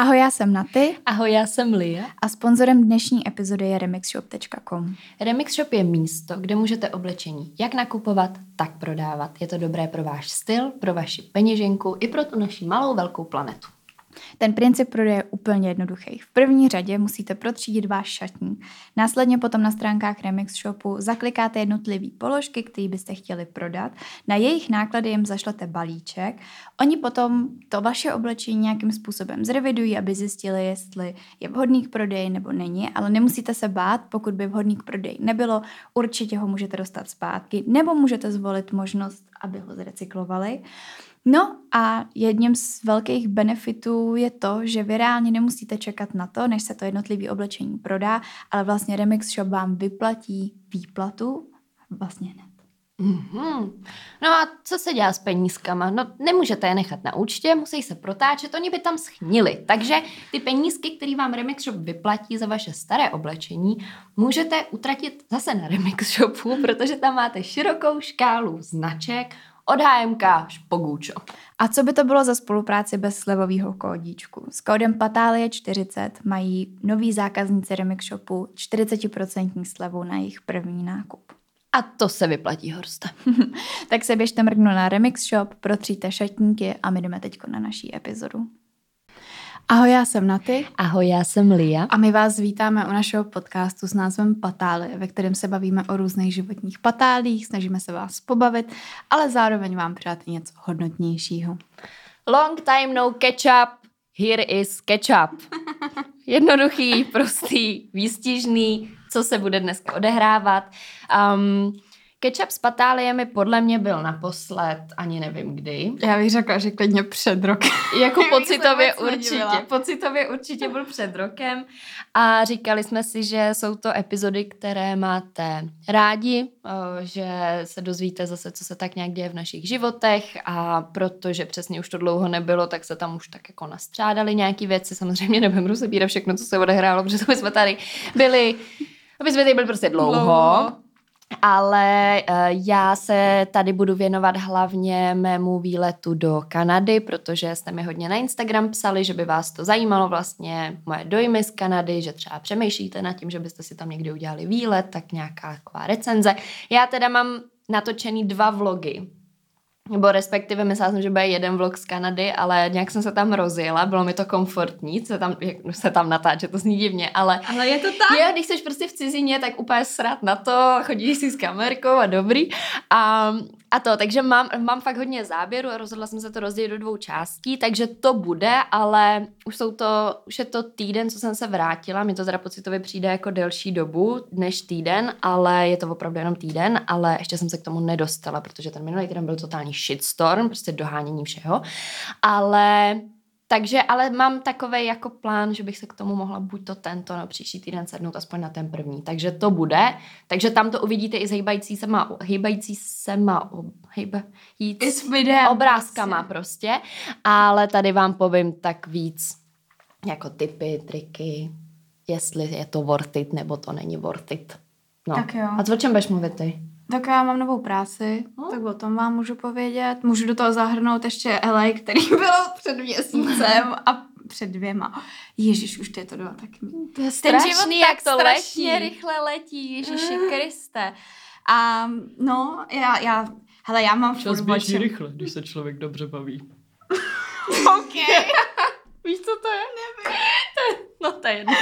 Ahoj, já jsem Naty. Ahoj, já jsem Lia. A sponzorem dnešní epizody je remixshop.com. Remix Shop je místo, kde můžete oblečení jak nakupovat, tak prodávat. Je to dobré pro váš styl, pro vaši peněženku i pro tu naši malou velkou planetu. Ten princip prodeje je úplně jednoduchý. V první řadě musíte protřídit váš šatník. Následně potom na stránkách Remix Shopu zaklikáte jednotlivé položky, které byste chtěli prodat. Na jejich náklady jim zašlete balíček. Oni potom to vaše oblečení nějakým způsobem zrevidují, aby zjistili, jestli je vhodný k prodeji nebo není, ale nemusíte se bát, pokud by vhodný k prodeji nebylo, určitě ho můžete dostat zpátky, nebo můžete zvolit možnost, aby ho zrecyklovali. No a jedním z velkých benefitů je to, že vy reálně nemusíte čekat na to, než se to jednotlivé oblečení prodá, ale vlastně Remix Shop vám vyplatí výplatu vlastně hned. Mm-hmm. No a co se dělá s penízkama? No nemůžete je nechat na účtě, musí se protáčet, oni by tam schnili. Takže ty penízky, které vám Remix Shop vyplatí za vaše staré oblečení, můžete utratit zase na Remix Shopu, protože tam máte širokou škálu značek, od HMK až po Gucci. A co by to bylo za spolupráci bez slevového kódíčku? S kódem Patálie40 mají noví zákazníci Remix Shopu 40% slevu na jejich první nákup. A to se vyplatí, Horste. tak se běžte mrknout na Remix Shop, protříte šatníky a my jdeme teď na naší epizodu. Ahoj, já jsem Naty. Ahoj, já jsem Lia. A my vás vítáme u našeho podcastu s názvem Patály, ve kterém se bavíme o různých životních patálích, snažíme se vás pobavit, ale zároveň vám přát i něco hodnotnějšího. Long time no ketchup, here is ketchup. Jednoduchý, prostý, výstižný, co se bude dneska odehrávat. Um, Ketchup s patáliemi podle mě byl naposled, ani nevím kdy. Já bych řekla, že klidně před rokem. jako pocitově určitě. Pocitově určitě byl před rokem. A říkali jsme si, že jsou to epizody, které máte rádi, že se dozvíte zase, co se tak nějak děje v našich životech a protože přesně už to dlouho nebylo, tak se tam už tak jako nastřádali nějaký věci. Samozřejmě nebudeme rozebírat všechno, co se odehrálo, protože jsme tady byli, aby jsme tady byli prostě dlouho. dlouho ale uh, já se tady budu věnovat hlavně mému výletu do Kanady, protože jste mi hodně na Instagram psali, že by vás to zajímalo vlastně moje dojmy z Kanady, že třeba přemýšlíte nad tím, že byste si tam někdy udělali výlet, tak nějaká taková recenze. Já teda mám natočený dva vlogy nebo respektive myslela jsem, že bude jeden vlog z Kanady, ale nějak jsem se tam rozjela, bylo mi to komfortní, se tam, se tam natáčet, to zní divně, ale... Ale je to tak? Jo, když jsi prostě v cizině, tak úplně srát na to, chodíš si s kamerkou a dobrý. A, a to, takže mám, mám fakt hodně záběru a rozhodla jsem se to rozdělit do dvou částí, takže to bude, ale už, jsou to, už je to týden, co jsem se vrátila, mi to teda pocitově přijde jako delší dobu než týden, ale je to opravdu jenom týden, ale ještě jsem se k tomu nedostala, protože ten minulý týden byl totální shitstorm, prostě dohánění všeho, ale takže, ale mám takový jako plán, že bych se k tomu mohla buď to tento nebo příští týden sednout aspoň na ten první. Takže to bude. Takže tam to uvidíte i s hejbající se má, hejbající se má, hejbající obrázkama prostě. prostě. Ale tady vám povím tak víc jako typy, triky, jestli je to worth it, nebo to není worth it. No. Tak jo. A co o čem budeš mluvit ty? Tak já mám novou práci, no. tak o tom vám můžu povědět. Můžu do toho zahrnout ještě LA, který bylo před měsícem a před dvěma. Ježíš, už to je to dva, tak to je strašný, jak to strašně letí. rychle letí, Ježíši Kriste. A no, já, já, hele, já mám Čas běží rychle, když se člověk dobře baví. OK. Víš, co to je? Nevím. No to je jedno.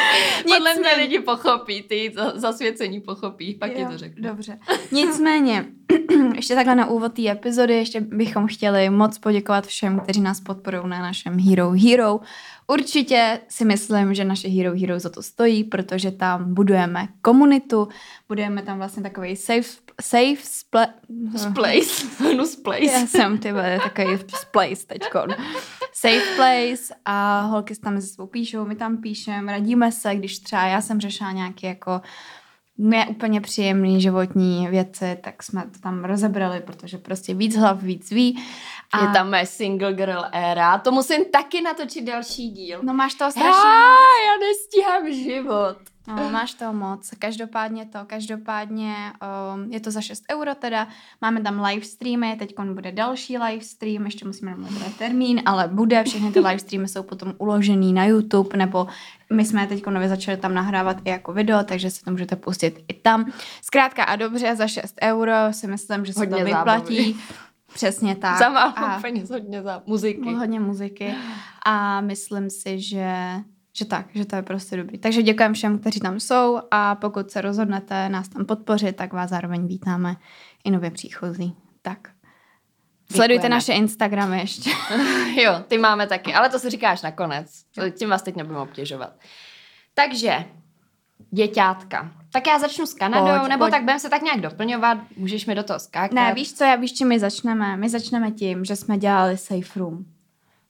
Podle mě lidi pochopí, ty zasvěcení pochopí, pak jo, ti to řeknu. Dobře. Nicméně, ještě takhle na úvod té epizody, ještě bychom chtěli moc poděkovat všem, kteří nás podporují na našem Hero Hero. Určitě si myslím, že naše Hero Hero za to stojí, protože tam budujeme komunitu, budujeme tam vlastně takový safe, safe sple... place. no place. Já jsem ty takový place teďkon. Safe place a holky tam mezi svou píšou, my tam píšeme, radíme se, když třeba já jsem řešila nějaký jako úplně příjemný životní věci, tak jsme to tam rozebrali, protože prostě víc hlav víc ví. A... Je tam mé single girl éra, to musím taky natočit další díl. No máš to strašně já, já nestíhám život. No, máš to moc. Každopádně to, každopádně um, je to za 6 euro teda. Máme tam live streamy, teď bude další live stream, ještě musíme namluvit termín, ale bude, všechny ty live streamy jsou potom uložený na YouTube, nebo my jsme teď nově začali tam nahrávat i jako video, takže si to můžete pustit i tam. Zkrátka a dobře, za 6 euro si myslím, že se hodně to vyplatí. Zábavy. Přesně tak. Za málo peněz, hodně za muziky. Hodně muziky. A myslím si, že že tak, že to je prostě dobrý. Takže děkujeme všem, kteří tam jsou a pokud se rozhodnete nás tam podpořit, tak vás zároveň vítáme i nově příchozí. Tak. Děkujeme. Sledujte naše Instagramy ještě. jo, ty máme taky, ale to si říkáš nakonec. Tím vás teď nebudeme obtěžovat. Takže, děťátka. Tak já začnu s Kanadou, pojď, nebo pojď. tak budeme se tak nějak doplňovat, můžeš mi do toho skákat. Ne, víš co, já víš, čím my začneme? My začneme tím, že jsme dělali safe room.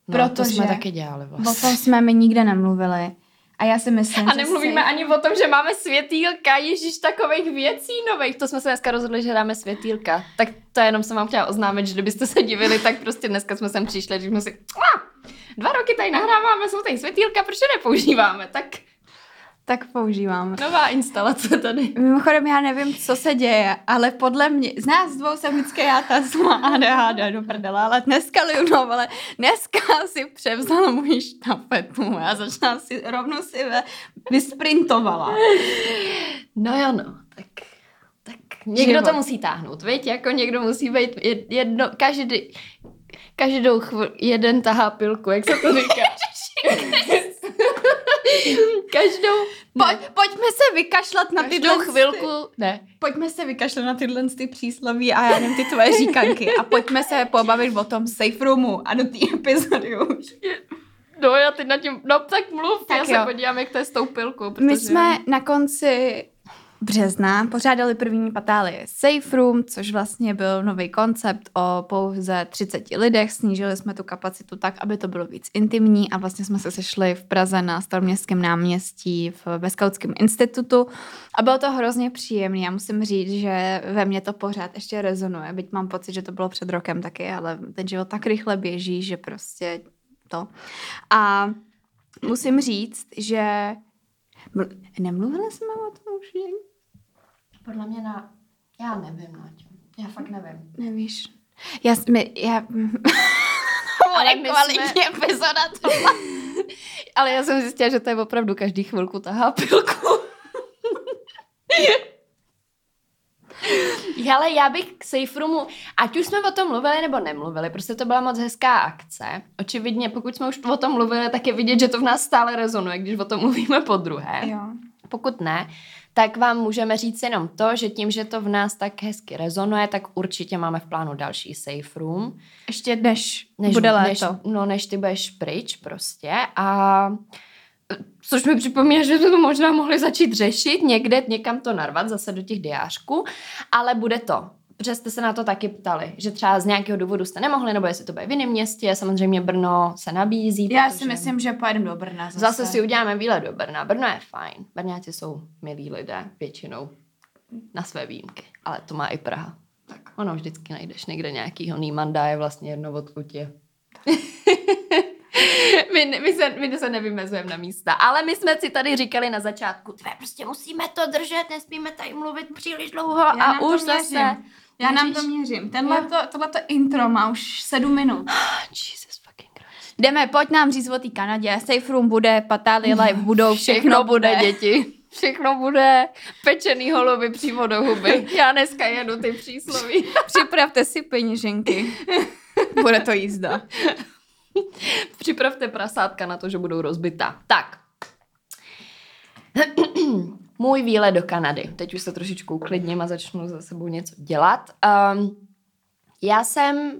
No, Protože to jsme taky dělali vlastně. O tom jsme mi nikde nemluvili. A já si myslím, A nemluvíme si... ani o tom, že máme světýlka, ježíš, takových věcí nových. To jsme se dneska rozhodli, že dáme světýlka. Tak to jenom jsem vám chtěla oznámit, že kdybyste se divili, tak prostě dneska jsme sem přišli, že jsme si... Dva roky tady nahráváme, jsou tady světýlka, proč je nepoužíváme? Tak tak používám. Nová instalace tady. Mimochodem já nevím, co se děje, ale podle mě, z nás dvou jsem vždycky já ta má ADHD do prdele, ale dneska Liunov, ale dneska si převzala můj štafetu a začala si, rovnou si vysprintovala. No jo no, tak tak někdo Život. to musí táhnout, viď? Jako někdo musí být jedno, každý, každou chvíli jeden tahá pilku, jak se to říká. Každou... Pojď, pojďme se vykašlat na tyhle... chvilku... Ne. Pojďme se vykašlat na tyhle ty přísloví a já nevím, ty tvoje říkanky a pojďme se pobavit o tom safe roomu a do té epizody už. No já teď na tím, no tak mluv, tak já jo. se podívám, jak to je s tou pilkou. Protože... My jsme na konci března pořádali první patálie Safe Room, což vlastně byl nový koncept o pouze 30 lidech. Snížili jsme tu kapacitu tak, aby to bylo víc intimní a vlastně jsme se sešli v Praze na Staroměstském náměstí v Beskautském institutu a bylo to hrozně příjemné. Já musím říct, že ve mně to pořád ještě rezonuje, byť mám pocit, že to bylo před rokem taky, ale ten život tak rychle běží, že prostě to. A musím říct, že Nemluvila jsme o tom už někdy? Podle mě na... Já nevím, Naťo. Já fakt nevím. Nevíš. Já... My, já... Ale kvalitní jsme... epizoda to Ale já jsem zjistila, že to je opravdu každý chvilku tahá pilku. Ale já bych k Safe Roomu, ať už jsme o tom mluvili nebo nemluvili, prostě to byla moc hezká akce. Očividně, pokud jsme už o tom mluvili, tak je vidět, že to v nás stále rezonuje, když o tom mluvíme po druhé. Jo. Pokud ne, tak vám můžeme říct jenom to, že tím, že to v nás tak hezky rezonuje, tak určitě máme v plánu další safe room. Ještě než, než bude léto. Než, no, než ty budeš pryč prostě a Což mi připomíná, že to možná mohli začít řešit, někde, někam to narvat, zase do těch diářků, ale bude to protože jste se na to taky ptali, že třeba z nějakého důvodu jste nemohli, nebo jestli to bude v jiném městě, samozřejmě Brno se nabízí. Já si myslím, že pojedeme do Brna zase. Zase si uděláme výlet do Brna. Brno je fajn. Brňáci jsou milí lidé, většinou na své výjimky, ale to má i Praha. Tak ono vždycky najdeš někde nějakýho Nýmanda, je vlastně jedno odkud je. my, my, se, my se nevymezujeme na místa. Ale my jsme si tady říkali na začátku, tvé prostě musíme to držet, nesmíme tady mluvit příliš dlouho Já a už zase... Já nám to měřím. Tenhle to, tohleto intro má už sedm minut. Jesus fucking Christ. Jdeme, pojď nám říct o té Kanadě. Safe room bude, patály live budou, všechno, všechno bude, děti. Všechno bude pečený holuby přímo do huby. Já dneska jedu ty přísloví. Připravte si peněženky. Bude to jízda. Připravte prasátka na to, že budou rozbitá. Tak. Můj výlet do Kanady. Teď už se trošičku uklidním a začnu za sebou něco dělat. Um, já jsem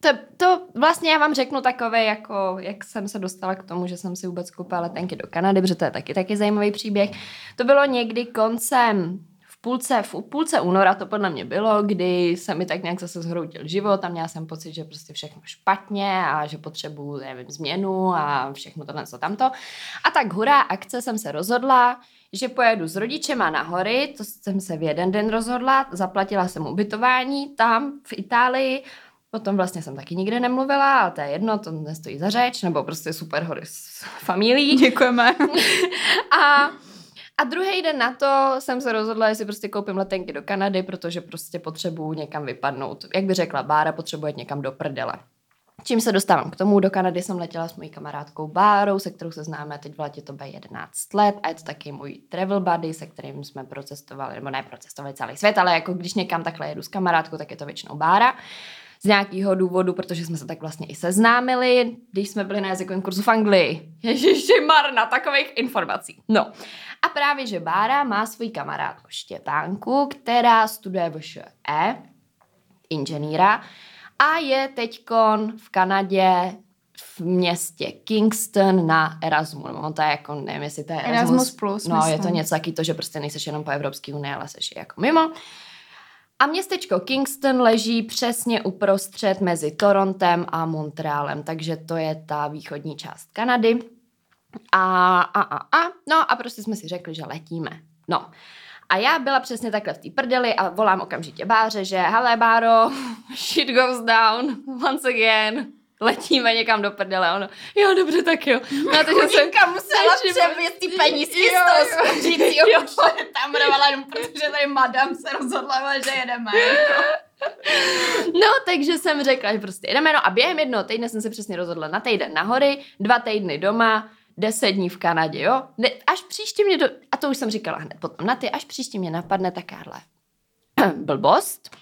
to, to vlastně já vám řeknu takové, jako jak jsem se dostala k tomu, že jsem si vůbec koupila letenky do Kanady, protože to je taky taky zajímavý příběh. To bylo někdy koncem půlce, v půlce února to podle mě bylo, kdy se mi tak nějak zase zhroutil život a měla jsem pocit, že prostě všechno špatně a že potřebuju, nevím, změnu a všechno tohle, co tamto. A tak hurá akce jsem se rozhodla, že pojedu s rodičema na hory, to jsem se v jeden den rozhodla, zaplatila jsem ubytování tam v Itálii, Potom vlastně jsem taky nikde nemluvila, ale to je jedno, to nestojí za řeč, nebo prostě super hory s familií. Děkujeme. a A druhý den na to jsem se rozhodla, jestli prostě koupím letenky do Kanady, protože prostě potřebuju někam vypadnout. Jak by řekla Bára, potřebuje někam do prdele. Čím se dostávám k tomu, do Kanady jsem letěla s mojí kamarádkou Bárou, se kterou se známe teď v letě to bude 11 let a je to taky můj travel buddy, se kterým jsme procestovali, nebo ne procestovali celý svět, ale jako když někam takhle jedu s kamarádkou, tak je to většinou Bára z nějakého důvodu, protože jsme se tak vlastně i seznámili, když jsme byli na jazykovém kurzu v Anglii. Ježiši marna, takových informací. No. A právě, že Bára má svůj kamarádku Štěpánku, která studuje v ŠE, inženýra, a je teďkon v Kanadě v městě Kingston na Erasmu. No, to je jako, nevím, jestli to je Erasmus. Erasmus plus, No, myslím. je to něco taky to, že prostě nejseš jenom po Evropské unii, ale seš jako mimo. A městečko Kingston leží přesně uprostřed mezi Torontem a Montrealem, takže to je ta východní část Kanady. A, a, a, a, no a prostě jsme si řekli, že letíme. No. A já byla přesně takhle v té prdeli a volám okamžitě Báře, že hele Báro, shit goes down once again, letíme někam do prdele. Ono, jo, dobře, tak jo. No, takže jsem musela převést ty penízky z toho spořícího tam rovala jenom protože tady madam se rozhodla, že jedeme. Jako. No, takže jsem řekla, že prostě jedeme, no a během jednoho týdne jsem se přesně rozhodla na týden na hory, dva týdny doma, deset dní v Kanadě, jo? Ne, až příště mě, do, a to už jsem říkala hned potom na ty, až příště mě napadne takáhle blbost,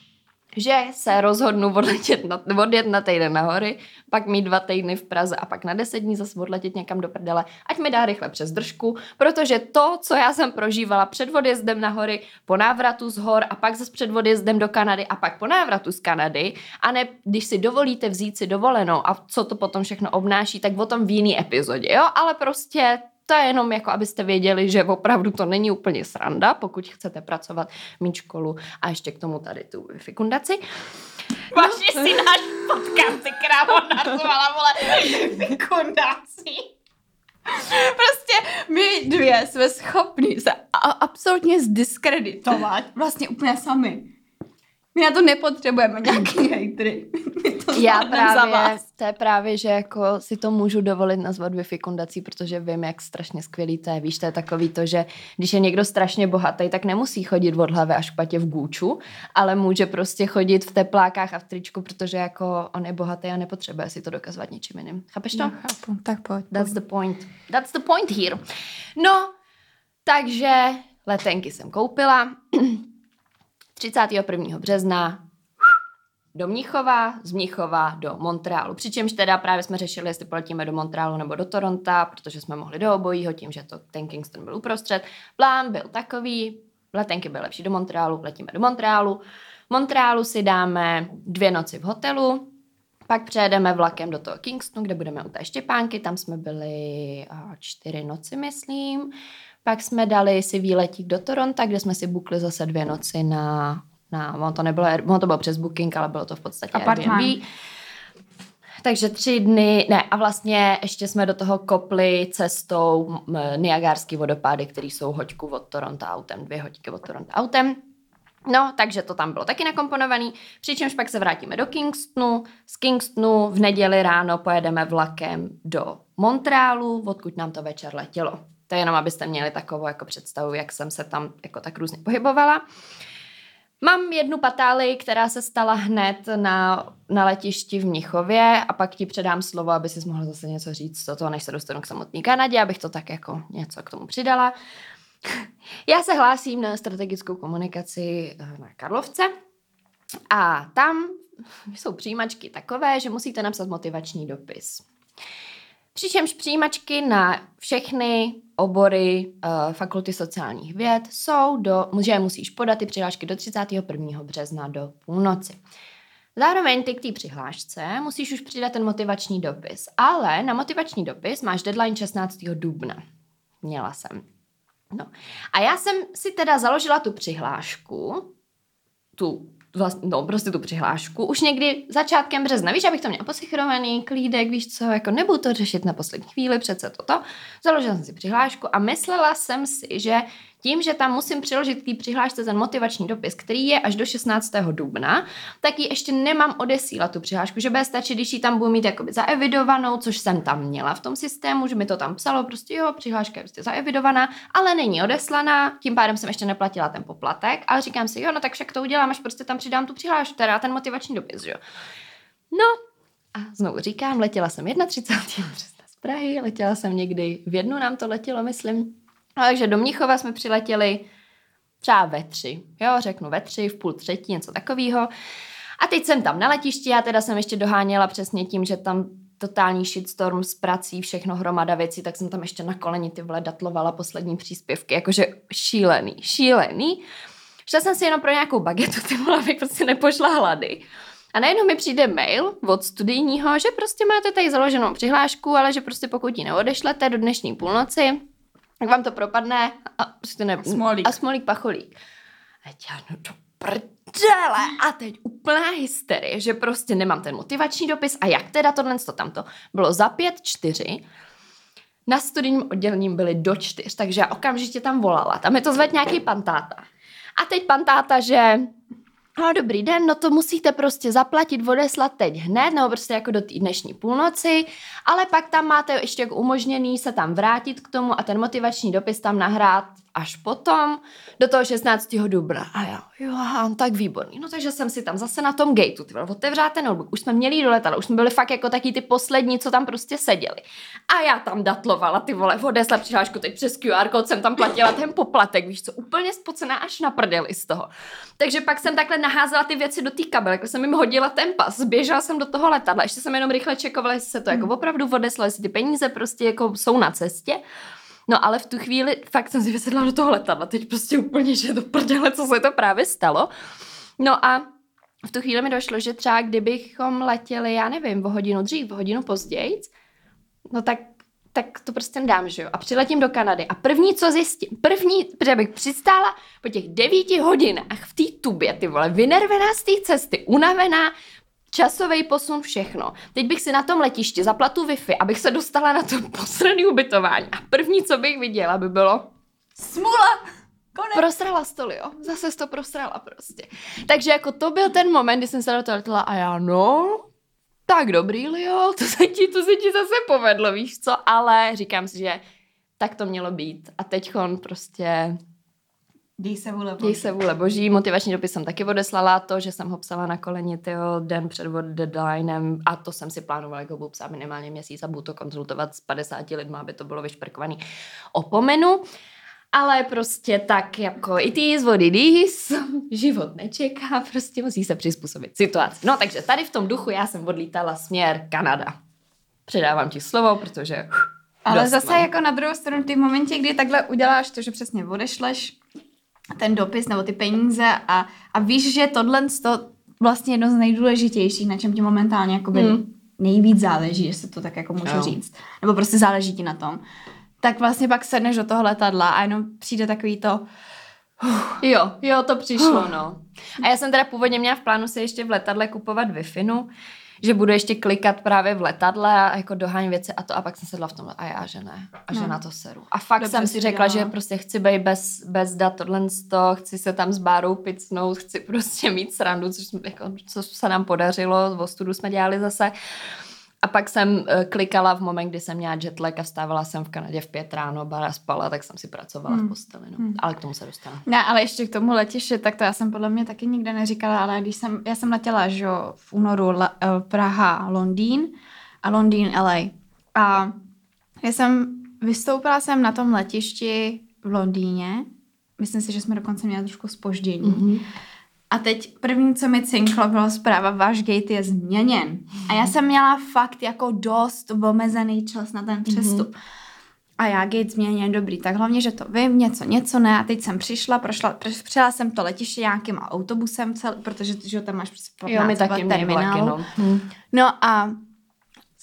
že se rozhodnu odletět na, odjet na týden na hory, pak mít dva týdny v Praze a pak na deset dní zase odletět někam do prdele, ať mi dá rychle přes držku, protože to, co já jsem prožívala před odjezdem na hory, po návratu z hor a pak zase před odjezdem do Kanady a pak po návratu z Kanady, a ne, když si dovolíte vzít si dovolenou a co to potom všechno obnáší, tak o tom v jiný epizodě, jo, ale prostě to je jenom jako, abyste věděli, že opravdu to není úplně sranda, pokud chcete pracovat, mít školu a ještě k tomu tady tu fekundaci. Máš no. si náš podcast, ty krávo narzovala, vole, fekundaci. Prostě my dvě jsme schopni se absolutně zdiskreditovat vlastně úplně sami. My na to nepotřebujeme nějaký hejtry. Já právě, za vás. to je právě, že jako si to můžu dovolit nazvat fekundací, protože vím, jak strašně skvělý to je. Víš, to je takový to, že když je někdo strašně bohatý, tak nemusí chodit od hlavy až patě v gůču, ale může prostě chodit v teplákách a v tričku, protože jako on je bohatý a nepotřebuje si to dokazovat ničím jiným. Chápeš to? No, chápu. Tak pojď. That's the point. That's the point here. No, takže letenky jsem koupila. 31. března do Mnichova, z Mnichova do Montrealu. Přičemž teda právě jsme řešili, jestli poletíme do Montrealu nebo do Toronta, protože jsme mohli do obojího, tím, že to ten Kingston byl uprostřed. Plán byl takový, letenky byly lepší do Montrealu, letíme do Montrealu. Montrealu si dáme dvě noci v hotelu, pak přejedeme vlakem do toho Kingstonu, kde budeme u té Štěpánky, tam jsme byli čtyři noci, myslím. Pak jsme dali si výletík do Toronto, kde jsme si bukli zase dvě noci na, na on to nebylo, on to bylo přes booking, ale bylo to v podstatě Apartman. Airbnb. Takže tři dny, ne, a vlastně ještě jsme do toho kopli cestou Niagárský vodopády, které jsou hoďku od Toronto autem, dvě hoďky od Toronto autem. No, takže to tam bylo taky nakomponovaný, přičemž pak se vrátíme do Kingstonu, z Kingstonu v neděli ráno pojedeme vlakem do Montrealu, odkud nám to večer letělo. To je jenom, abyste měli takovou jako představu, jak jsem se tam jako tak různě pohybovala. Mám jednu patáli, která se stala hned na, na letišti v Mnichově a pak ti předám slovo, aby si mohla zase něco říct do toho, než se dostanu k samotné Kanadě, abych to tak jako něco k tomu přidala. Já se hlásím na strategickou komunikaci eh, na Karlovce a tam jsou přijímačky takové, že musíte napsat motivační dopis. Přičemž přijímačky na všechny obory uh, fakulty sociálních věd jsou do, že musíš podat ty přihlášky do 31. března do půlnoci. Zároveň ty k té přihlášce musíš už přidat ten motivační dopis, ale na motivační dopis máš deadline 16. dubna. Měla jsem. No. A já jsem si teda založila tu přihlášku, tu vlastně, no, prostě tu přihlášku, už někdy začátkem března, víš, abych to měla posichrovaný, klídek, víš co, jako nebudu to řešit na poslední chvíli, přece toto. Založila jsem si přihlášku a myslela jsem si, že tím, že tam musím přiložit k přihlášce ten motivační dopis, který je až do 16. dubna, tak ji ještě nemám odesílat tu přihlášku, že bude stačit, když ji tam budu mít jakoby zaevidovanou, což jsem tam měla v tom systému, že mi to tam psalo, prostě jo, přihláška je prostě zaevidovaná, ale není odeslaná, tím pádem jsem ještě neplatila ten poplatek, ale říkám si, jo, no tak však to udělám, až prostě tam přidám tu přihlášku, teda ten motivační dopis, jo. No a znovu říkám, letěla jsem 31. března z Prahy, letěla jsem někdy v jednu, nám to letělo, myslím, takže do Mnichova jsme přiletěli třeba ve tři, jo, řeknu ve tři, v půl třetí, něco takového. A teď jsem tam na letišti, já teda jsem ještě doháněla přesně tím, že tam totální shitstorm s prací, všechno hromada věcí, tak jsem tam ještě na koleni ty vole datlovala poslední příspěvky, jakože šílený, šílený. Šla jsem si jenom pro nějakou bagetu, ty vole, abych prostě nepošla hlady. A najednou mi přijde mail od studijního, že prostě máte tady založenou přihlášku, ale že prostě pokud ji neodešlete do dnešní půlnoci, tak vám to propadne a prostě ne... Smolík. A smolík pacholík. A já, no to prdele. A teď úplná hysterie, že prostě nemám ten motivační dopis a jak teda tohle to tamto. Bylo za pět čtyři, na studijním oddělením byli do čtyř, takže já okamžitě tam volala. Tam je to zved nějaký pantáta. A teď pantáta, že No dobrý den, no to musíte prostě zaplatit, odeslat teď hned, nebo prostě jako do té dnešní půlnoci, ale pak tam máte ještě umožněný se tam vrátit k tomu a ten motivační dopis tam nahrát až potom, do toho 16. dubna. A já, jo, tak výborný. No takže jsem si tam zase na tom gateu, ty otevřela ten notebook, už jsme měli do letadla, už jsme byli fakt jako taky ty poslední, co tam prostě seděli. A já tam datlovala ty vole, odesla přihlášku, teď přes QR kód jsem tam platila ten poplatek, víš co, úplně spocená až na prdeli z toho. Takže pak jsem takhle naházela ty věci do té kabely, jsem jim hodila ten pas, běžela jsem do toho letadla, ještě jsem jenom rychle čekovala, jestli se to jako opravdu odeslo, jestli ty peníze prostě jako jsou na cestě. No ale v tu chvíli fakt jsem si vysedla do toho letadla, teď prostě úplně, že to prdele, co se to právě stalo. No a v tu chvíli mi došlo, že třeba kdybychom letěli, já nevím, o hodinu dřív, o hodinu později, no tak tak to prostě dám, že jo. A přiletím do Kanady. A první, co zjistím, první, protože bych přistála po těch devíti hodinách v té tubě, ty vole, vynervená z té cesty, unavená, časový posun, všechno. Teď bych si na tom letišti zapla tu Wi-Fi, abych se dostala na to poslední ubytování. A první, co bych viděla, by bylo... Smula! Konec. Prosrala stol, jo. Zase to prosrala prostě. Takže jako to byl ten moment, kdy jsem se do toho letela a já, no, tak dobrý, Lio, to se ti, to se ti zase povedlo, víš co, ale říkám si, že tak to mělo být. A teďkon prostě Děj se vůle boží. Děj se vůle boží. Motivační dopis jsem taky odeslala to, že jsem ho psala na koleni tyho den před deadlinem a to jsem si plánovala, jako budu psát minimálně měsíc a budu to konzultovat s 50 lidmi, aby to bylo vyšperkovaný. Opomenu. Ale prostě tak jako it is what it is, život nečeká, prostě musí se přizpůsobit situaci. No takže tady v tom duchu já jsem odlítala směr Kanada. Předávám ti slovo, protože... Ale zase mám. jako na druhou stranu, ty v momentě, kdy takhle uděláš to, že přesně odešleš ten dopis nebo ty peníze a, a víš, že tohle to vlastně jedno z nejdůležitějších, na čem ti momentálně jakoby mm. nejvíc záleží, jestli to tak jako můžu no. říct. Nebo prostě záleží ti na tom. Tak vlastně pak sedneš do toho letadla a jenom přijde takový to... Jo, jo, to přišlo, no. A já jsem teda původně měla v plánu si ještě v letadle kupovat wi že budu ještě klikat právě v letadle a jako doháním věci a to a pak jsem sedla v tom a já, že ne. A že no. na to seru. A fakt Dobře jsem si řekla, dělala. že prostě chci být bez, bez dat tohle toho, chci se tam s bárou picnout, chci prostě mít srandu, což, jako, co se nám podařilo, v ostudu jsme dělali zase. A pak jsem uh, klikala v moment, kdy jsem měla jetlag a vstávala jsem v Kanadě v pět ráno, bara spala, tak jsem si pracovala hmm. v posteli. No. Hmm. Ale k tomu se dostanu. Ne, ale ještě k tomu letiště, tak to já jsem podle mě taky nikde neříkala, ale když jsem, já jsem letěla, že v únoru la, uh, Praha, Londýn a Londýn, LA. A já jsem, vystoupila jsem na tom letišti v Londýně, myslím si, že jsme dokonce měli trošku spoždění. Mm-hmm. A teď první, co mi cinklo, byla zpráva, váš gate je změněn. A já jsem měla fakt jako dost omezený čas na ten přestup. Mm-hmm. A já gate změněn, dobrý, tak hlavně, že to vím, něco, něco ne. A teď jsem přišla, prošla, přijela jsem to letiště nějakým autobusem, celý, protože že tam máš prostě 15 jo, my taky terminálu. no. Hmm. no a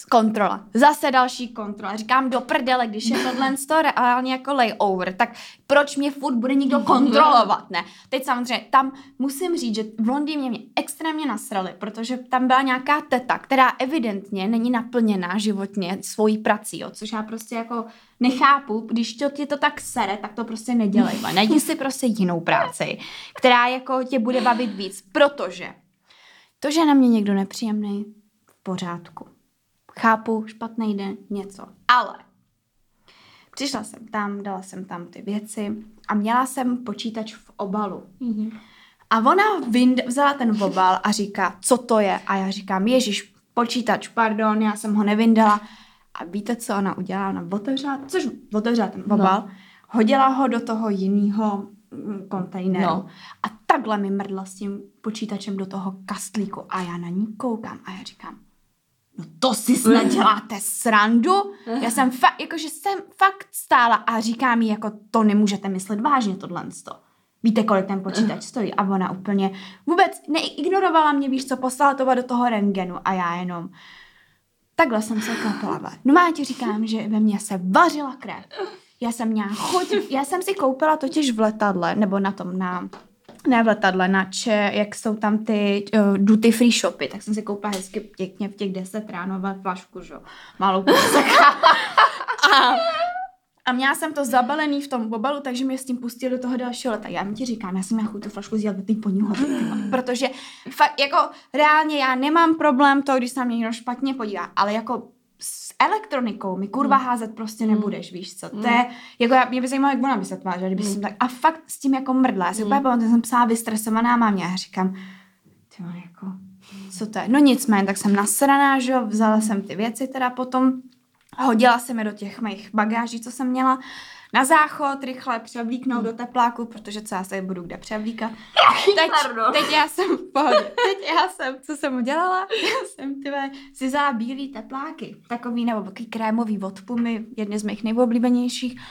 kontrola. Zase další kontrola. Říkám do prdele, když je tohle to reálně jako layover, tak proč mě furt bude někdo kontrolovat, ne? Teď samozřejmě tam musím říct, že v Londýně mě extrémně nasrali, protože tam byla nějaká teta, která evidentně není naplněná životně svojí prací, jo, což já prostě jako nechápu, když to tě to tak sere, tak to prostě nedělej. Najdi si prostě jinou práci, která jako tě bude bavit víc, protože to, že na mě někdo nepříjemný, v pořádku chápu, špatný den, něco. Ale přišla jsem tam, dala jsem tam ty věci a měla jsem počítač v obalu. Mm-hmm. A ona vind, vzala ten obal a říká, co to je? A já říkám, ježiš, počítač, pardon, já jsem ho nevyndala. A víte, co ona udělala? Ona otevřela, což otevřela ten obal, no. hodila ho do toho jiného mm, kontejneru no. a takhle mi mrdla s tím počítačem do toho kastlíku a já na ní koukám a já říkám, no to si snad děláte srandu? Já jsem fakt, jakože jsem fakt stála a říká mi, jako to nemůžete myslet vážně tohle to. Víte, kolik ten počítač stojí? A ona úplně vůbec neignorovala mě, víš co, poslala to do toho rengenu a já jenom takhle jsem se klepala. No má ti říkám, že ve mně se vařila krev. Já jsem měla chuť, já jsem si koupila totiž v letadle, nebo na tom, na ne v letadle, na če, jak jsou tam ty uh, duty free shopy, tak jsem si koupila hezky pěkně v těch 10 ráno flašku, že malou a, a měla jsem to zabalený v tom obalu, takže mě s tím pustili do toho dalšího leta. Já mi ti říkám, já jsem měla chuť tu flašku zjít ty po ní protože fakt, jako reálně já nemám problém to, když se na mě někdo špatně podívá, ale jako elektronikou mi kurva hmm. házet prostě hmm. nebudeš, víš co. Hmm. To je, jako já, mě by zajímalo, jak ona by se tvářila, kdyby hmm. jsem tak, a fakt s tím jako mrdla. Já si hmm. úplně pamatuju, jsem psala vystresovaná mámě a říkám, ty jako, co to je? No nicméně, tak jsem nasraná, že jo, vzala jsem ty věci teda potom, hodila jsem je do těch mých bagáží, co jsem měla na záchod, rychle převlíknout hmm. do tepláku, protože co já se budu kde převlíkat. Teď, teď já jsem v pohodě. Teď já jsem, co jsem udělala? Já jsem tyhle si za bílý tepláky, takový nebo takový krémový od Pumy, jedny z mých nejoblíbenějších.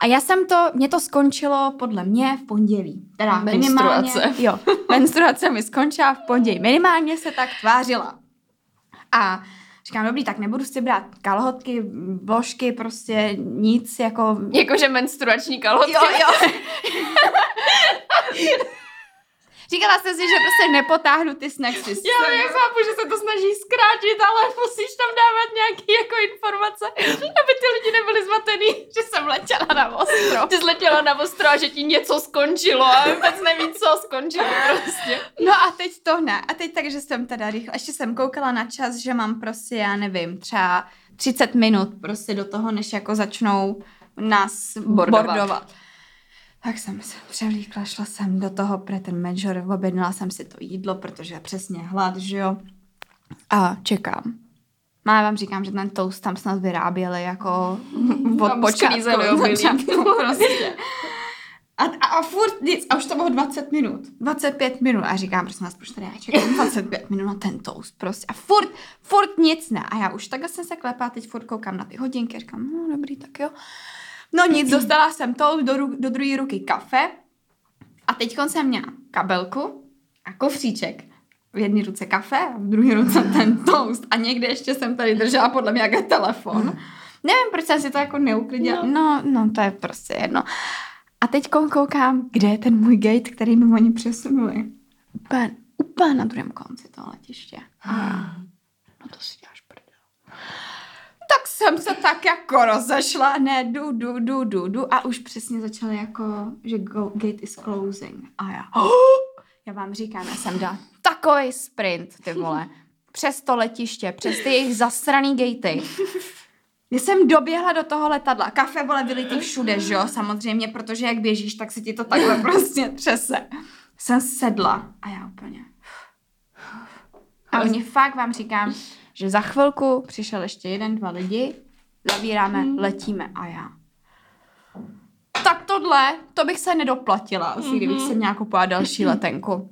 A já jsem to, mě to skončilo podle mě v pondělí. Teda menstruace. minimálně. Jo, menstruace mi skončila v pondělí. Minimálně se tak tvářila. A Říkám, dobrý, tak nebudu si brát kalhotky, vložky, prostě nic jako... Jakože menstruační kalhotky. Jo, jo. Říkala jsem si, že prostě nepotáhnu ty snacksy. Já, já chápu, že se to snaží zkrátit, ale musíš tam dávat nějaké jako informace, aby ty lidi nebyli zmatený, že jsem letěla na ostro. Ty jsi letěla na ostro a že ti něco skončilo a vůbec neví, co skončilo prostě. No a teď to ne. A teď takže jsem teda rychle, ještě jsem koukala na čas, že mám prostě, já nevím, třeba 30 minut prostě do toho, než jako začnou nás bordovat. bordovat. Tak jsem se převlíkla, šla jsem do toho pre ten major, objednala jsem si to jídlo, protože přesně hlad, že jo. A čekám. Má vám říkám, že ten toast tam snad vyráběli jako od počátku. začátku prostě. A, a, a furt nic, a už to bylo 20 minut. 25 minut. A říkám, prosím vás, proč tady já čekám 25 minut na ten toast prostě. A furt, furt nic ne. A já už takhle jsem se klepá, teď furt koukám na ty hodinky, říkám, no dobrý, tak jo. No nic, dostala jsem to, do, do druhé ruky kafe a teď jsem měla kabelku a kofříček. V jedné ruce kafe a v druhé ruce ten toast a někde ještě jsem tady držela podle mě jaký telefon. Nevím, proč jsem si to jako neuklidila. No. no, no, to je prostě jedno. A teď koukám, kde je ten můj gate, který mi oni přesunuli. Úplně, úplně na druhém konci toho letiště. No to si tak jsem se tak jako rozešla, ne, du, du, du, du, du a už přesně začala jako, že go, gate is closing. A já, oh, já vám říkám, já jsem dala takový sprint, ty vole, přes to letiště, přes ty jejich zasraný gatey. Já jsem doběhla do toho letadla. Kafe, vole, byly ty všude, že jo, samozřejmě, protože jak běžíš, tak se ti to takhle prostě třese. Jsem sedla a já úplně... A oni fakt vám říkám, že za chvilku přišel ještě jeden, dva lidi, zavíráme, hmm. letíme a já. Tak tohle, to bych se nedoplatila, asi mm-hmm. kdybych se měla kupovat další letenku.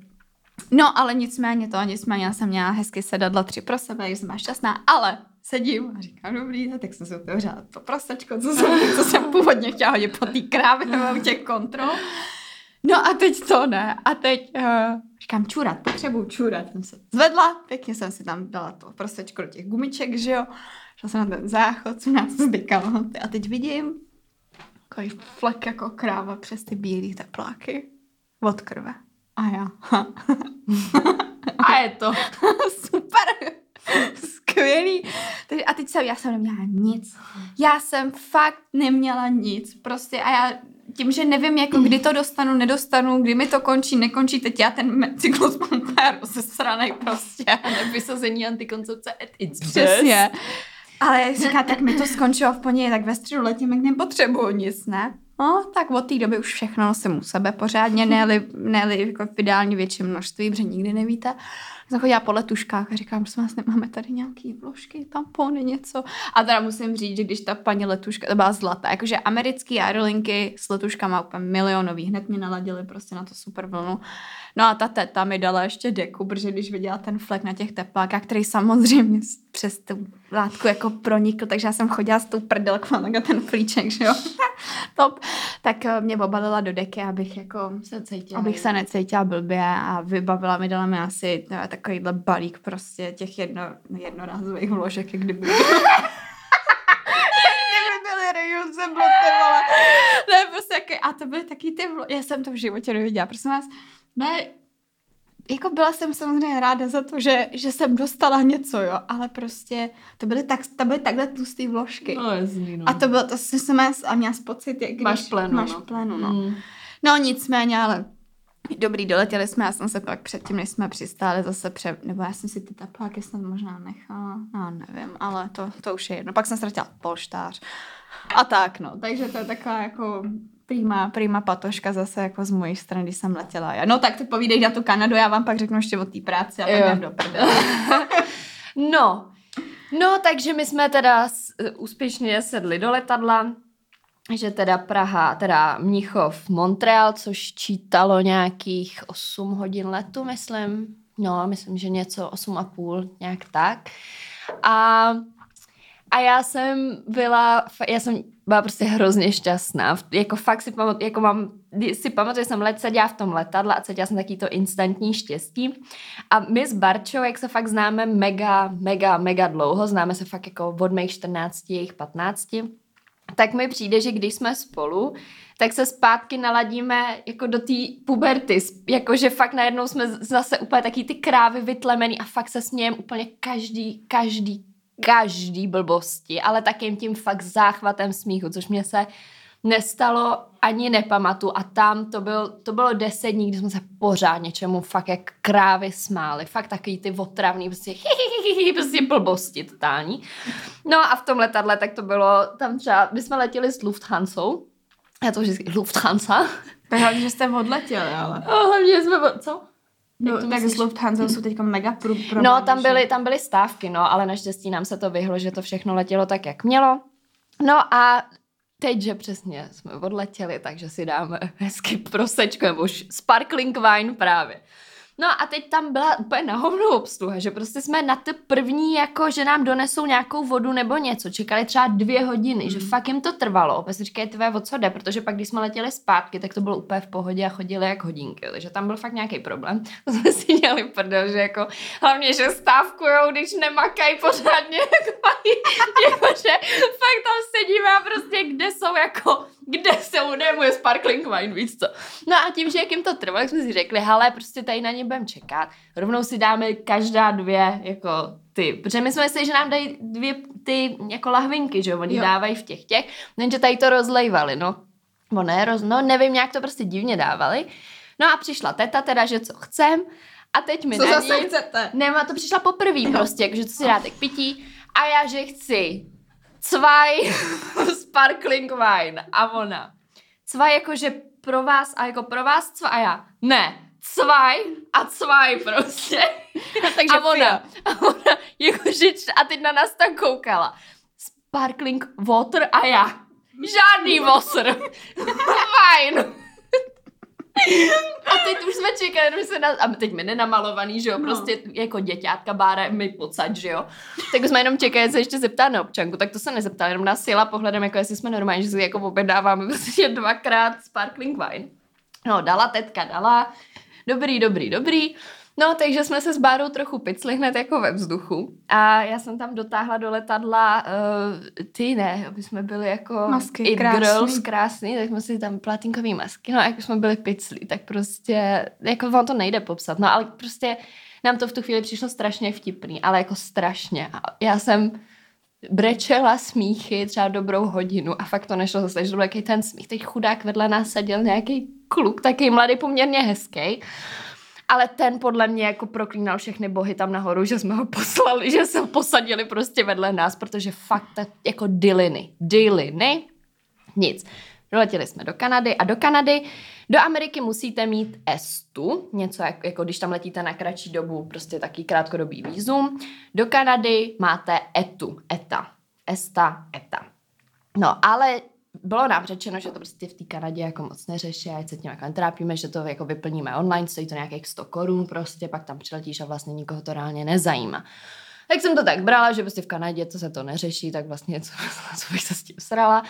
No, ale nicméně to, nicméně já jsem měla hezky sedadla tři pro sebe, jsem byla šťastná, ale sedím a říkám, dobrý, tak jsem si otevřela to prostečko, co jsem, co jsem původně chtěla hodit po té krávě nebo těch kontrol. No a teď to ne. A teď uh, říkám čurat, potřebuju čurat. Jsem se zvedla, pěkně jsem si tam dala to prostečko do těch gumiček, že jo. Šla jsem na ten záchod, jsem nás zdy A teď vidím takový flek jako kráva přes ty bílé tepláky od krve. A já. a je to. Super. Skvělý. Takže a teď jsem, já jsem neměla nic. Já jsem fakt neměla nic. Prostě a já tím, že nevím, jako kdy to dostanu, nedostanu, kdy mi to končí, nekončí, teď já ten cyklus mám úplně rozesranej prostě. Nevysazení antikoncepce at its Přesně. Ale jak říká, tak mi to skončilo v pondělí, tak ve středu letím, jak nepotřebuju nic, ne? No, tak od té doby už všechno nosím u sebe pořádně, ne-li, ne-li jako v ideálně větším množství, protože nikdy nevíte jsem chodila po letuškách a říkám, že vás nemáme tady nějaký vložky, tampony, něco. A teda musím říct, že když ta paní letuška, to byla zlatá, jakože americký aerolinky s letuškama úplně milionový, hned mě naladili prostě na to super vlnu. No a ta teta mi dala ještě deku, protože když viděla ten flek na těch teplákách, který samozřejmě přes tu látku jako pronikl, takže já jsem chodila s tou prdelkou na ten flíček, že jo. Top. Tak eh, mě obalila do deky, abych jako se cítila, abych se necítila blbě a vybavila mi, dala mi asi eh, takovýhle balík prostě těch jedno, jednorázových vložek, jak kdyby. Ne, prostě jaký, a to byly taky ty vlo... Já jsem to v životě neviděla, prosím vás. Ne, jako byla jsem samozřejmě ráda za to, že, že jsem dostala něco, jo, ale prostě to byly, tak, to byly takhle tlusté vložky. No, jasný, no. A to bylo, to jsem a měla pocit, jak když máš plenu, máš no. plenu, no. Mm. No nicméně, ale Dobrý, doletěli jsme, já jsem se pak předtím, než jsme přistáli zase pře... nebo já jsem si ty tepláky snad možná nechala, no nevím, ale to, to už je jedno. Pak jsem ztratila polštář a tak, no. Takže to je taková jako prýma, prýma patoška zase jako z mojí strany, když jsem letěla. Já. No tak ty povídej na tu Kanadu, já vám pak řeknu ještě o té práci a pak jdem do No, no takže my jsme teda úspěšně sedli do letadla, že teda Praha, teda Mnichov, Montreal, což čítalo nějakých 8 hodin letu, myslím. No, myslím, že něco 8 a půl, nějak tak. A, a já jsem byla, já jsem byla prostě hrozně šťastná. Jako fakt si pamatuju, jako mám, si pamatuju, že jsem let seděla v tom letadle a cítila jsem taky to instantní štěstí. A my s Barčou, jak se fakt známe mega, mega, mega dlouho, známe se fakt jako od mých 14, jejich 15, tak mi přijde, že když jsme spolu, tak se zpátky naladíme jako do té puberty, jakože fakt najednou jsme zase úplně taky ty krávy vytlemený a fakt se smějem úplně každý, každý, každý blbosti, ale takým tím fakt záchvatem smíchu, což mě se nestalo ani nepamatu a tam to, byl, to bylo deset dní, kdy jsme se pořád něčemu fakt jak krávy smáli. Fakt takový ty otravný, prostě, prostě blbosti totální. No a v tom letadle tak to bylo, tam třeba, my jsme letěli s Lufthansou, já to vždycky, Lufthansa. Tak že jste odletěli, ale. No, hlavně jsme, co? No, tak myslíš? s Lufthansa jsou teď mega pro, pro No, tam byly, tam byly stávky, no, ale naštěstí nám se to vyhlo, že to všechno letělo tak, jak mělo. No a teď, že přesně jsme odletěli, takže si dáme hezky prosečko, nebo už sparkling wine právě. No a teď tam byla úplně na hovno obsluha, že prostě jsme na to první, jako že nám donesou nějakou vodu nebo něco. Čekali třeba dvě hodiny, mm. že fakt jim to trvalo. Opět si říkají, tvé, o co jde, protože pak, když jsme letěli zpátky, tak to bylo úplně v pohodě a chodili jak hodinky. Takže tam byl fakt nějaký problém. To jsme si dělali prdel, že jako hlavně, že stávkujou, když nemakají pořádně, jako, jako, že fakt tam sedíme a prostě kde jsou jako kde se udé moje sparkling wine, víc co. No a tím, že jak jim to trvalo, jsme si řekli, hele, prostě tady na ně budeme čekat, rovnou si dáme každá dvě, jako ty, protože my jsme mysleli, že nám dají dvě ty jako lahvinky, že oni jo. dávají v těch těch, jenže tady to rozlejvali, no. Bo ne, roz, no nevím, jak to prostě divně dávali. No a přišla teta teda, že co chcem, a teď mi Co na zase ní, chcete? Nemá, to přišla poprvé prostě, že co si dáte k pití. A já, že chci cvaj sparkling wine. A ona, cvaj jakože pro vás a jako pro vás cvaj a já, ne, cvaj a cvaj prostě. Takže a ona, a ona jakože, a teď na nás tak koukala. Sparkling water a já, žádný water. Wine. A teď už jsme čekali, že se na... A teď my nenamalovaný, že jo, no. prostě jako děťátka bára mi pocať, že jo. Tak jsme jenom čekali, se ještě zeptá na občanku, tak to se nezeptala, jenom nás sjela pohledem, jako jestli jsme normální, že si jako obědáváme prostě dvakrát sparkling wine. No, dala tetka, dala. Dobrý, dobrý, dobrý. No, takže jsme se s Bárou trochu picli hned jako ve vzduchu. A já jsem tam dotáhla do letadla uh, ty ne, aby jsme byli jako masky, it krásný. girls krásný, tak jsme si tam platinkový masky. No, a jako jsme byli piclí, tak prostě, jako vám to nejde popsat, no, ale prostě nám to v tu chvíli přišlo strašně vtipný, ale jako strašně. A já jsem brečela smíchy třeba dobrou hodinu a fakt to nešlo zase, že to byl ten smích. Teď chudák vedle nás seděl nějaký kluk, taky mladý, poměrně hezký. Ale ten podle mě jako proklínal všechny bohy tam nahoru, že jsme ho poslali, že se ho posadili prostě vedle nás, protože fakt tak jako dyliny, dyliny, nic. Doletěli jsme do Kanady a do Kanady, do Ameriky musíte mít ESTu, něco jako, jako když tam letíte na kratší dobu, prostě taký krátkodobý výzum. Do Kanady máte ETU, ETA, ESTA, ETA. No, ale bylo nám řečeno, že to prostě v té Kanadě jako moc neřeší, ať se tím jako netrápíme, že to jako vyplníme online, stojí to nějakých 100 korun prostě, pak tam přiletíš a vlastně nikoho to reálně nezajímá. Tak jsem to tak brala, že prostě v Kanadě to se to neřeší, tak vlastně co, co bych se s tím srala.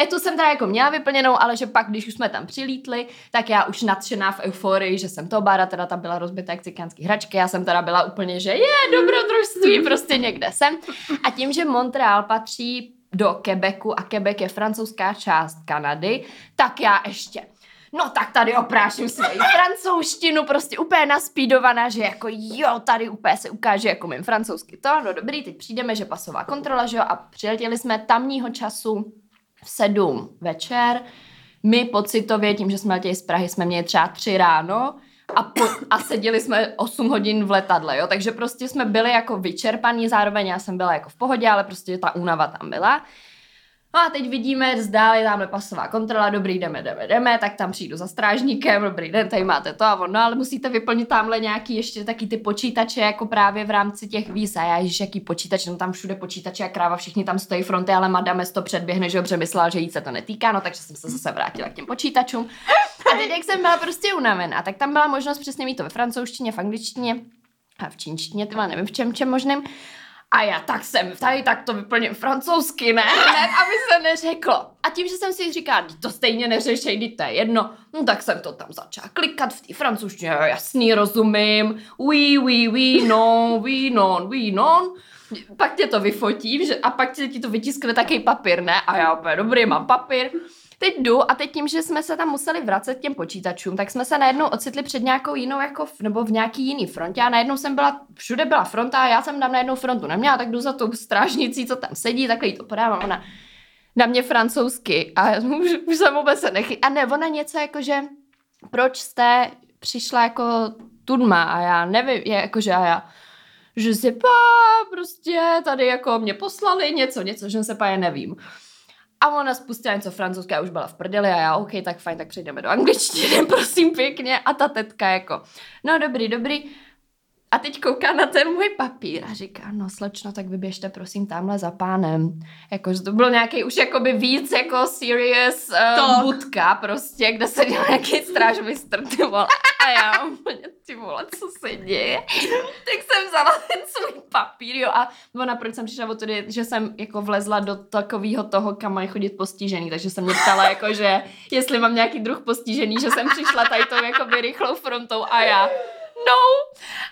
Etu jsem teda jako měla vyplněnou, ale že pak, když už jsme tam přilítli, tak já už nadšená v euforii, že jsem to bára, teda tam byla rozbitá jak cikánský hračky, já jsem teda byla úplně, že je dobrodružství, prostě někde jsem. A tím, že Montreal patří do Quebecu a Quebec je francouzská část Kanady, tak já ještě. No tak tady opráším svoji francouzštinu, prostě úplně naspídovaná, že jako jo, tady úplně se ukáže, jako mým francouzsky to, no dobrý, teď přijdeme, že pasová kontrola, že jo, a přiletěli jsme tamního času v sedm večer, my pocitově, tím, že jsme letěli z Prahy, jsme měli třeba tři ráno, a, po, a seděli jsme 8 hodin v letadle, jo, takže prostě jsme byli jako vyčerpaní, zároveň já jsem byla jako v pohodě, ale prostě ta únava tam byla. No a teď vidíme, zdále tamhle pasová kontrola, dobrý, jdeme, jdeme, jdeme, tak tam přijdu za strážníkem, dobrý den, tady máte to a ono, no, ale musíte vyplnit tamhle nějaký ještě taky ty počítače, jako právě v rámci těch víz. A já, ježiš, jaký počítač, no tam všude počítače a kráva, všichni tam stojí fronty, ale madame to předběhne, že dobře myslela, že jí se to netýká, no takže jsem se zase vrátila k těm počítačům. A teď, jak jsem byla prostě unavená, tak tam byla možnost přesně mít to ve francouzštině, v angličtině a v čínštině, teda nevím v čem, čem možným. A já tak jsem tady, tak to vyplním francouzsky, ne? ne? Aby se neřeklo. A tím, že jsem si říkala, to stejně neřešej, to je jedno, no tak jsem to tam začala klikat v té francouzštině, jasný, rozumím, oui, oui, oui, non, oui, non, oui, non. Pak tě to vyfotím že, a pak ti to vytiskne taky papír, ne? A já opět, dobrý, mám papír. Teď jdu a teď tím, že jsme se tam museli vracet těm počítačům, tak jsme se najednou ocitli před nějakou jinou, jako, nebo v nějaký jiný frontě a najednou jsem byla, všude byla fronta a já jsem tam najednou frontu neměla, tak jdu za tou strážnicí, co tam sedí, takhle jí to podávám, ona na mě francouzsky a už, už jsem vůbec se nechy... A ne, ona něco jako, že proč jste přišla jako tudma a já nevím, je jako, že a já že si pa, prostě tady jako mě poslali něco, něco, že se pa, je nevím. A ona spustila něco francouzské a už byla v prdeli a já, OK, tak fajn, tak přejdeme do angličtiny, prosím pěkně. A ta tetka jako, no dobrý, dobrý. A teď kouká na ten můj papír a říká, no slečno, tak vyběžte prosím tamhle za pánem. Jakože to byl nějaký už jakoby víc jako serious uh, budka prostě, kde se dělal nějaký strážmistr, ty vole. A já úplně, ty vole, co se děje? tak jsem vzala ten svůj papír, jo, a ona, proč jsem přišla o to, že jsem jako vlezla do takového toho, kam mají chodit postižený, takže jsem mě ptala, jako, že jestli mám nějaký druh postižený, že jsem přišla tady tou jakoby rychlou frontou a já, no.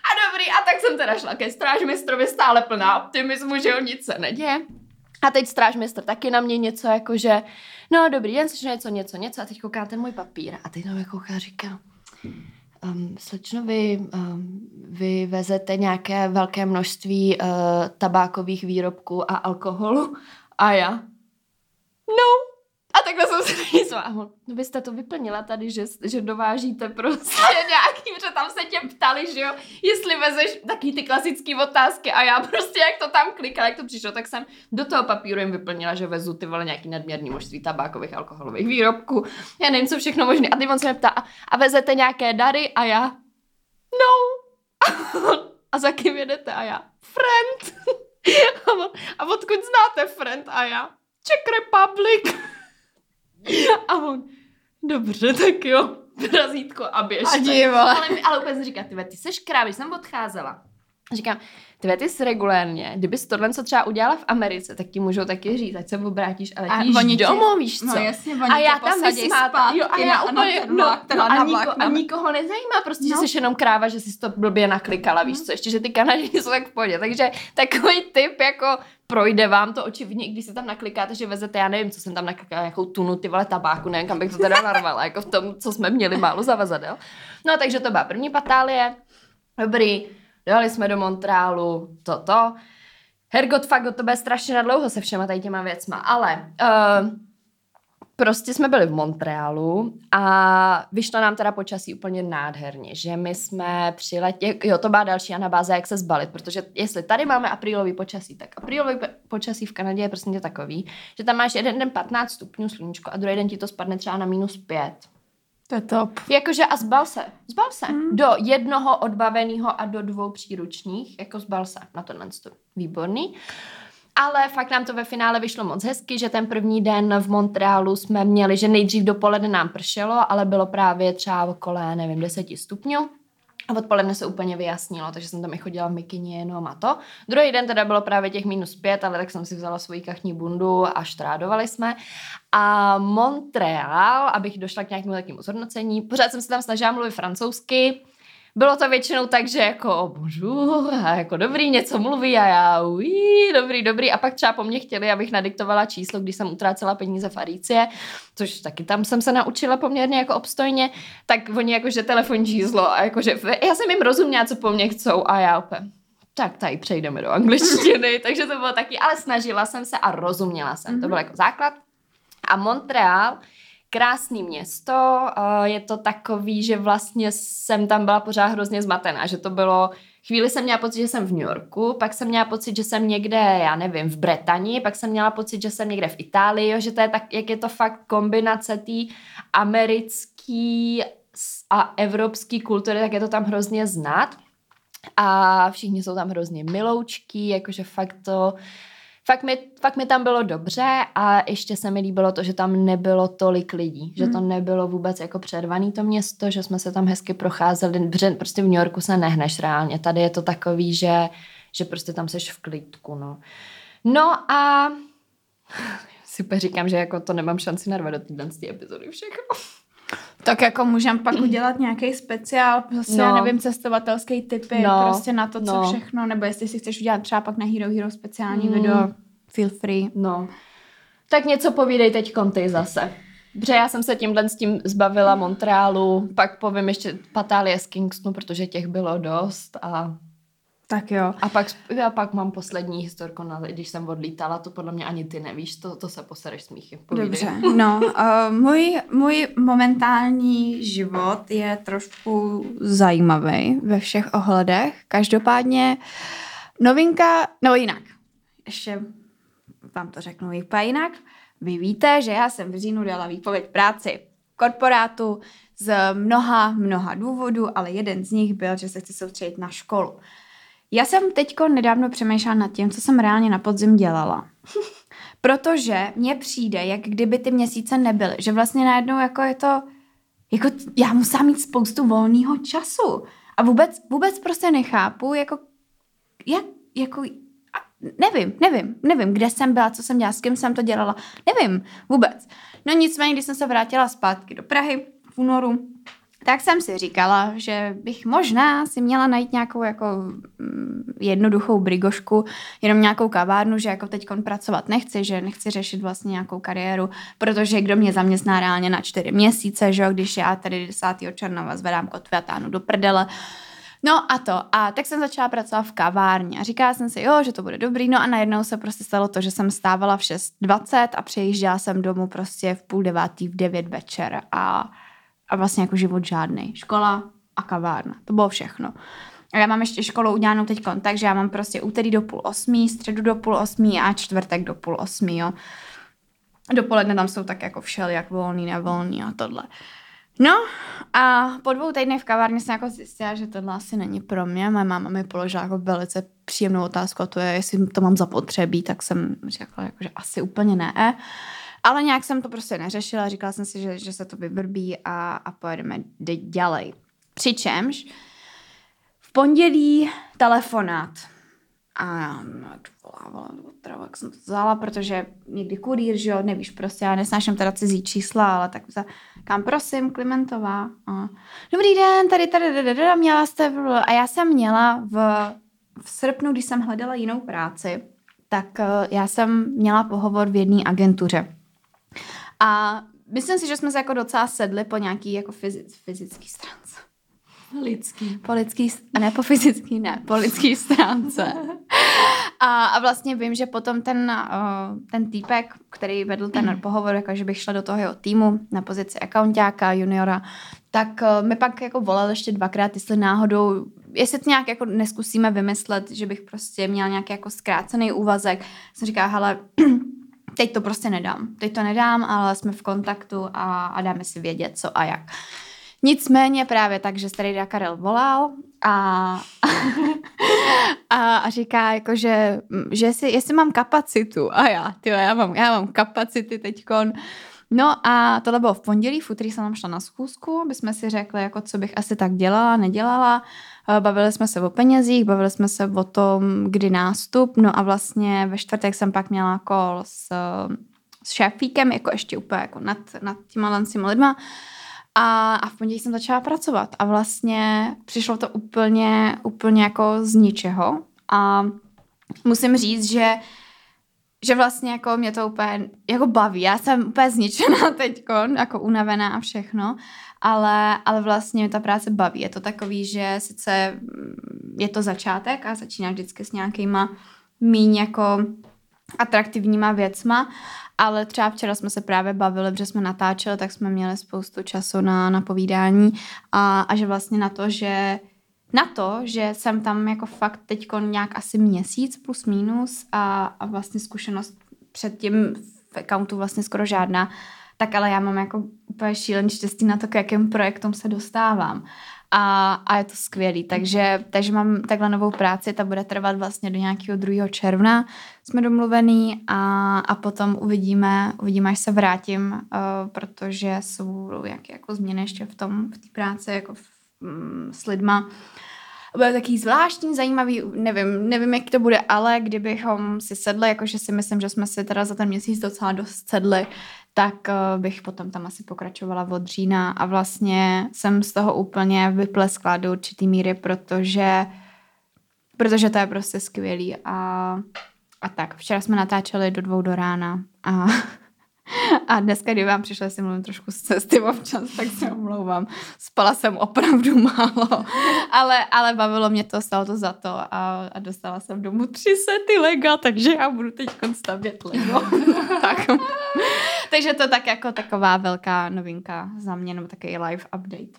A dobrý, a tak jsem teda šla ke strážmistrovi stále plná optimismu, že o nic se neděje. A teď strážmistr taky na mě něco jako, že no dobrý den, slyšel něco, něco, něco a teď kouká ten můj papír a teď na mě kouká a říká, um, slečno, vy, um, vy vezete nějaké velké množství uh, tabákových výrobků a alkoholu a já, no, a takhle jsem se na a no vy jste to vyplnila tady, že, že dovážíte prostě nějaký, že tam se tě ptali, že jo, jestli vezeš taky ty klasické otázky a já prostě jak to tam klikala, jak to přišlo, tak jsem do toho papíru jim vyplnila, že vezu ty vole nějaký nadměrný množství tabákových alkoholových výrobků, já nevím, co všechno možné. A ty on se mě ptá, a, a vezete nějaké dary? A já, no. a za kým jedete? A já, friend. a odkud znáte friend? A já, Czech Republic. A on, dobře, tak jo, razítko a běžte. A. Ale, ale úplně jsem říkala, ty, ty seš krávy, jsem odcházela. Říkám, ty ty jsi regulérně, kdybys tohle co třeba udělala v Americe, tak ti můžou taky říct, ať se obrátíš a letíš a domů, tě, víš co? No jasně, a já tam vysmátá, jo, a já úplně, no, no, a, niko, a nikoho nezajímá prostě, no. že jsi jenom kráva, že jsi to blbě naklikala, víš no. co, ještě, že ty Kanaděni jsou tak v pohodě, takže takový typ jako projde vám to očividně, když se tam naklikáte, že vezete, já nevím, co jsem tam naklikala, nějakou tunu, ty vole tabáku, nevím, kam bych to teda narvala, jako v tom, co jsme měli málo zavazadel. No, takže to byla první patálie, dobrý, Dali jsme do Montrealu toto. Hergot, fakt, to bude strašně na dlouho se všema tady těma věcma, ale uh, prostě jsme byli v Montrealu a vyšlo nám teda počasí úplně nádherně, že my jsme přiletěli, jo, to byla další anabáze, jak se zbalit, protože jestli tady máme aprílový počasí, tak aprílový počasí v Kanadě je prostě takový, že tam máš jeden den 15 stupňů sluníčko a druhý den ti to spadne třeba na minus 5. To je top. Jakože a zbal se, zbal se. Hmm. Do jednoho odbaveného a do dvou příručních, jako zbal se na to Výborný. Ale fakt nám to ve finále vyšlo moc hezky, že ten první den v Montrealu jsme měli, že nejdřív dopoledne nám pršelo, ale bylo právě třeba okolo, nevím, 10 stupňů. A odpoledne se úplně vyjasnilo, takže jsem tam i chodila v mikině jenom a to. Druhý den teda bylo právě těch minus pět, ale tak jsem si vzala svoji kachní bundu a štrádovali jsme. A Montreal, abych došla k nějakému takovému zhodnocení, pořád jsem se tam snažila mluvit francouzsky, bylo to většinou tak, že jako božu, a jako dobrý, něco mluví a já ují, dobrý, dobrý. A pak třeba po mně chtěli, abych nadiktovala číslo, když jsem utrácela peníze v Arície, což taky tam jsem se naučila poměrně jako obstojně, tak oni jakože telefonní číslo a jakože, já jsem jim rozuměla, co po mně chcou a já úplně, tak tady přejdeme do angličtiny, takže to bylo taky, ale snažila jsem se a rozuměla jsem, mm-hmm. to byl jako základ. A Montreal, krásný město, je to takový, že vlastně jsem tam byla pořád hrozně zmatená, že to bylo, chvíli jsem měla pocit, že jsem v New Yorku, pak jsem měla pocit, že jsem někde, já nevím, v Bretani, pak jsem měla pocit, že jsem někde v Itálii, že to je tak, jak je to fakt kombinace té americký a evropský kultury, tak je to tam hrozně znát. A všichni jsou tam hrozně miloučký, jakože fakt to fakt mi, fakt mi tam bylo dobře a ještě se mi líbilo to, že tam nebylo tolik lidí, hmm. že to hmm. nebylo vůbec jako předvaný to město, že jsme se tam hezky procházeli, protože prostě v New Yorku se nehneš reálně, tady je to takový, že, že prostě tam seš v klidku, no. No a super říkám, že jako to nemám šanci narvat do téhle epizody všechno. Tak jako můžeme pak udělat nějaký speciál, prostě no. nevím, cestovatelský typy, no. prostě na to, co no. všechno, nebo jestli si chceš udělat třeba pak na Hero Hero speciální mm. video, feel free. No. Tak něco povídej teď konty zase. Protože já jsem se tímhle s tím zbavila Montrealu, pak povím ještě Patálie z Kingstonu, protože těch bylo dost a tak jo. A pak, já pak mám poslední historku, na, když jsem odlítala, to podle mě ani ty nevíš, to, to se posereš smíchy. Povídej. Dobře, no, uh, můj, můj momentální život je trošku zajímavý ve všech ohledech. Každopádně novinka, no jinak, ještě vám to řeknu úplně jinak. Vy víte, že já jsem v říjnu dala výpověď práci korporátu z mnoha, mnoha důvodů, ale jeden z nich byl, že se chci soustředit na školu. Já jsem teďko nedávno přemýšlela nad tím, co jsem reálně na podzim dělala. Protože mně přijde, jak kdyby ty měsíce nebyly, že vlastně najednou jako je to, jako já musím mít spoustu volného času. A vůbec, vůbec prostě nechápu, jako, jak, jako, nevím, nevím, nevím, kde jsem byla, co jsem dělala, s kým jsem to dělala, nevím vůbec. No nicméně, když jsem se vrátila zpátky do Prahy v únoru, tak jsem si říkala, že bych možná si měla najít nějakou jako mm, jednoduchou brigošku, jenom nějakou kavárnu, že jako teď pracovat nechci, že nechci řešit vlastně nějakou kariéru, protože kdo mě zaměstná reálně na čtyři měsíce, že jo, když já tady 10. června zvedám kotvy a táhnu do prdele, No a to. A tak jsem začala pracovat v kavárně a říkala jsem si, jo, že to bude dobrý. No a najednou se prostě stalo to, že jsem stávala v 6.20 a přejížděla jsem domů prostě v půl devátý v 9 večer a a vlastně jako život žádný. Škola a kavárna. To bylo všechno. A já mám ještě školu udělanou teď takže já mám prostě úterý do půl osmí, středu do půl osmí a čtvrtek do půl osmí, jo. Dopoledne tam jsou tak jako všelijak volný, nevolný a tohle. No a po dvou týdnech v kavárně jsem jako zjistila, že tohle asi není pro mě. Moje máma mi položila jako velice příjemnou otázku a to je, jestli to mám zapotřebí, tak jsem řekla, jako, že asi úplně ne. Ale nějak jsem to prostě neřešila, říkala jsem si, že, že se to vyvrbí a, a pojedeme dělej. Přičemž v pondělí telefonát. A já volala, trava, jak jsem to vzala, protože někdy kurýr, že jo, nevíš, prostě já nesnáším teda cizí čísla, ale tak za, kam prosím, Klimentová. A, Dobrý den, tady, tady, tady, tady, měla jste, a já jsem měla v, v srpnu, když jsem hledala jinou práci, tak eh, já jsem měla pohovor v jedné agentuře. A myslím si, že jsme se jako docela sedli po nějaký jako fyzic, fyzický stránce. Lidský. Po lidský, a ne po fyzický, ne, po lidský stránce. A, a vlastně vím, že potom ten, uh, ten týpek, který vedl ten pohovor, jako že bych šla do toho jeho týmu na pozici accountáka, juniora, tak uh, mi pak jako volal ještě dvakrát, jestli náhodou, jestli to nějak jako neskusíme vymyslet, že bych prostě měla nějaký jako zkrácený úvazek. Jsem říká, hele, teď to prostě nedám. Teď to nedám, ale jsme v kontaktu a, a dáme si vědět, co a jak. Nicméně právě tak, že starý Karel volal a, a, a říká, jako, že, že jestli, jestli mám kapacitu. A já, tyjo, já mám, já mám kapacity teďkon. No a tohle bylo v pondělí, v úterý jsem tam šla na schůzku, aby jsme si řekli, jako co bych asi tak dělala, nedělala. Eh, bavili jsme se o penězích, bavili jsme se o tom, kdy nástup, no a vlastně ve čtvrtek jsem pak měla kol s, s šéfíkem, jako ještě úplně jako nad, nad těma lidma. A, a v pondělí jsem začala pracovat a vlastně přišlo to úplně, úplně jako z ničeho. A musím říct, že že vlastně jako mě to úplně jako baví. Já jsem úplně zničená teď, jako unavená a všechno, ale, ale vlastně mě ta práce baví. Je to takový, že sice je to začátek a začíná vždycky s nějakýma míň jako atraktivníma věcma, ale třeba včera jsme se právě bavili, protože jsme natáčeli, tak jsme měli spoustu času na, na povídání a, a že vlastně na to, že na to, že jsem tam jako fakt teď nějak asi měsíc plus minus a, a vlastně zkušenost předtím v accountu vlastně skoro žádná, tak ale já mám jako úplně šílený štěstí na to, k jakým projektům se dostávám. A, a je to skvělý, takže, takže mám takhle novou práci, ta bude trvat vlastně do nějakého 2. června, jsme domluvený a, a potom uvidíme, uvidíme, až se vrátím, uh, protože jsou nějaké jako změny ještě v tom, v té práci, jako v, um, s lidma. Bude taký zvláštní, zajímavý, nevím, nevím, jak to bude, ale kdybychom si sedli, jakože si myslím, že jsme si teda za ten měsíc docela dost sedli, tak uh, bych potom tam asi pokračovala od října a vlastně jsem z toho úplně vypleskla do určitý míry, protože protože to je prostě skvělý a, a tak. Včera jsme natáčeli do dvou do rána a a dneska, kdy vám přišla, si mluvím trošku z cesty občas, tak se omlouvám. Spala jsem opravdu málo, ale, ale bavilo mě to, stalo to za to a, a dostala jsem domů tři sety lega, takže já budu teď stavět lego. tak. takže to tak jako taková velká novinka za mě, nebo takový live update.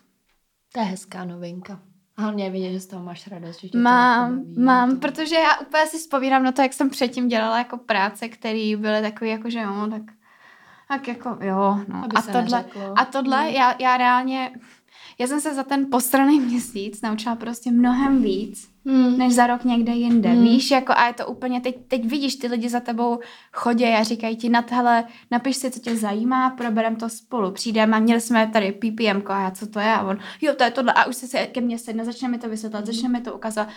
To je hezká novinka. Hlavně je vidět, že z toho máš radost. Že mám, baví, mám, to... protože já úplně si vzpomínám na to, jak jsem předtím dělala jako práce, které byly takové jako, že jo, tak tak jako jo, no. Aby a tohle, a tohle hmm. já, já reálně, já jsem se za ten postraný měsíc naučila prostě mnohem víc, hmm. než za rok někde jinde. Hmm. Víš, jako a je to úplně, teď, teď vidíš, ty lidi za tebou chodí a říkají ti, na hele, napiš si, co tě zajímá, proberem to spolu. Přijdeme a měli jsme tady PPM, a já, co to je? A on, jo, to je tohle. A už se ke mně sedne, začne mi to vysvětlat, hmm. začne mi to ukazovat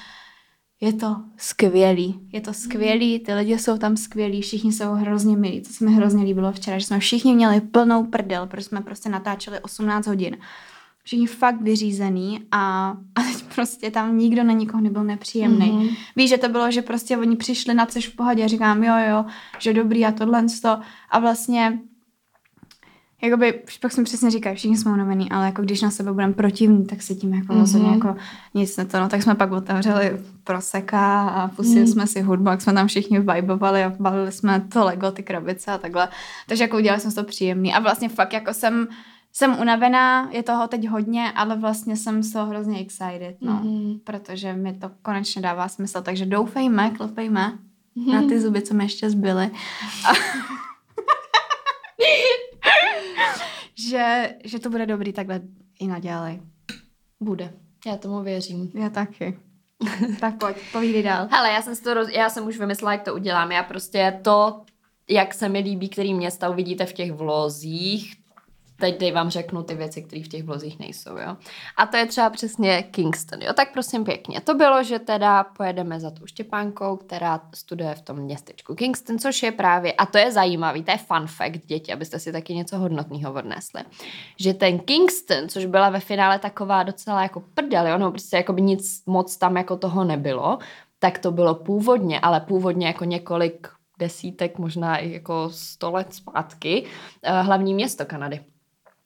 je to skvělý. Je to skvělý, ty lidi jsou tam skvělí, všichni jsou hrozně milí. Co se mi hrozně líbilo včera, že jsme všichni měli plnou prdel, protože jsme prostě natáčeli 18 hodin. Všichni fakt vyřízený a, a teď prostě tam nikdo na nikoho nebyl nepříjemný. Mm-hmm. Víš, že to bylo, že prostě oni přišli na což v pohodě a říkám, jo, jo, že dobrý a tohle a vlastně jakoby, pak jsme přesně říkali, všichni jsme unavený, ale jako když na sebe budeme protivní, tak si tím jako mm-hmm. jako nic na to, no tak jsme pak otevřeli proseka a pustili mm. jsme si hudbu, jak jsme tam všichni vibovali a balili jsme to Lego, ty krabice a takhle. Takže jako udělali jsme to příjemný a vlastně fakt jako jsem jsem unavená, je toho teď hodně, ale vlastně jsem z toho hrozně excited, no, mm-hmm. protože mi to konečně dává smysl, takže doufejme, klepejme mm-hmm. na ty zuby, co mi ještě zbyly. A že, že to bude dobrý takhle i nadělej. Bude. Já tomu věřím. Já taky. tak pojď, povídej dál. Hele, já jsem, to, roz... já jsem už vymyslela, jak to udělám. Já prostě to, jak se mi líbí, který města uvidíte v těch vlozích, teď dej vám řeknu ty věci, které v těch vlozích nejsou, jo. A to je třeba přesně Kingston, jo. Tak prosím pěkně. To bylo, že teda pojedeme za tou Štěpánkou, která studuje v tom městečku Kingston, což je právě, a to je zajímavý, to je fun fact, děti, abyste si taky něco hodnotného odnesli. Že ten Kingston, což byla ve finále taková docela jako prdel, jo, no prostě jako by nic moc tam jako toho nebylo, tak to bylo původně, ale původně jako několik desítek, možná i jako sto let zpátky, eh, hlavní město Kanady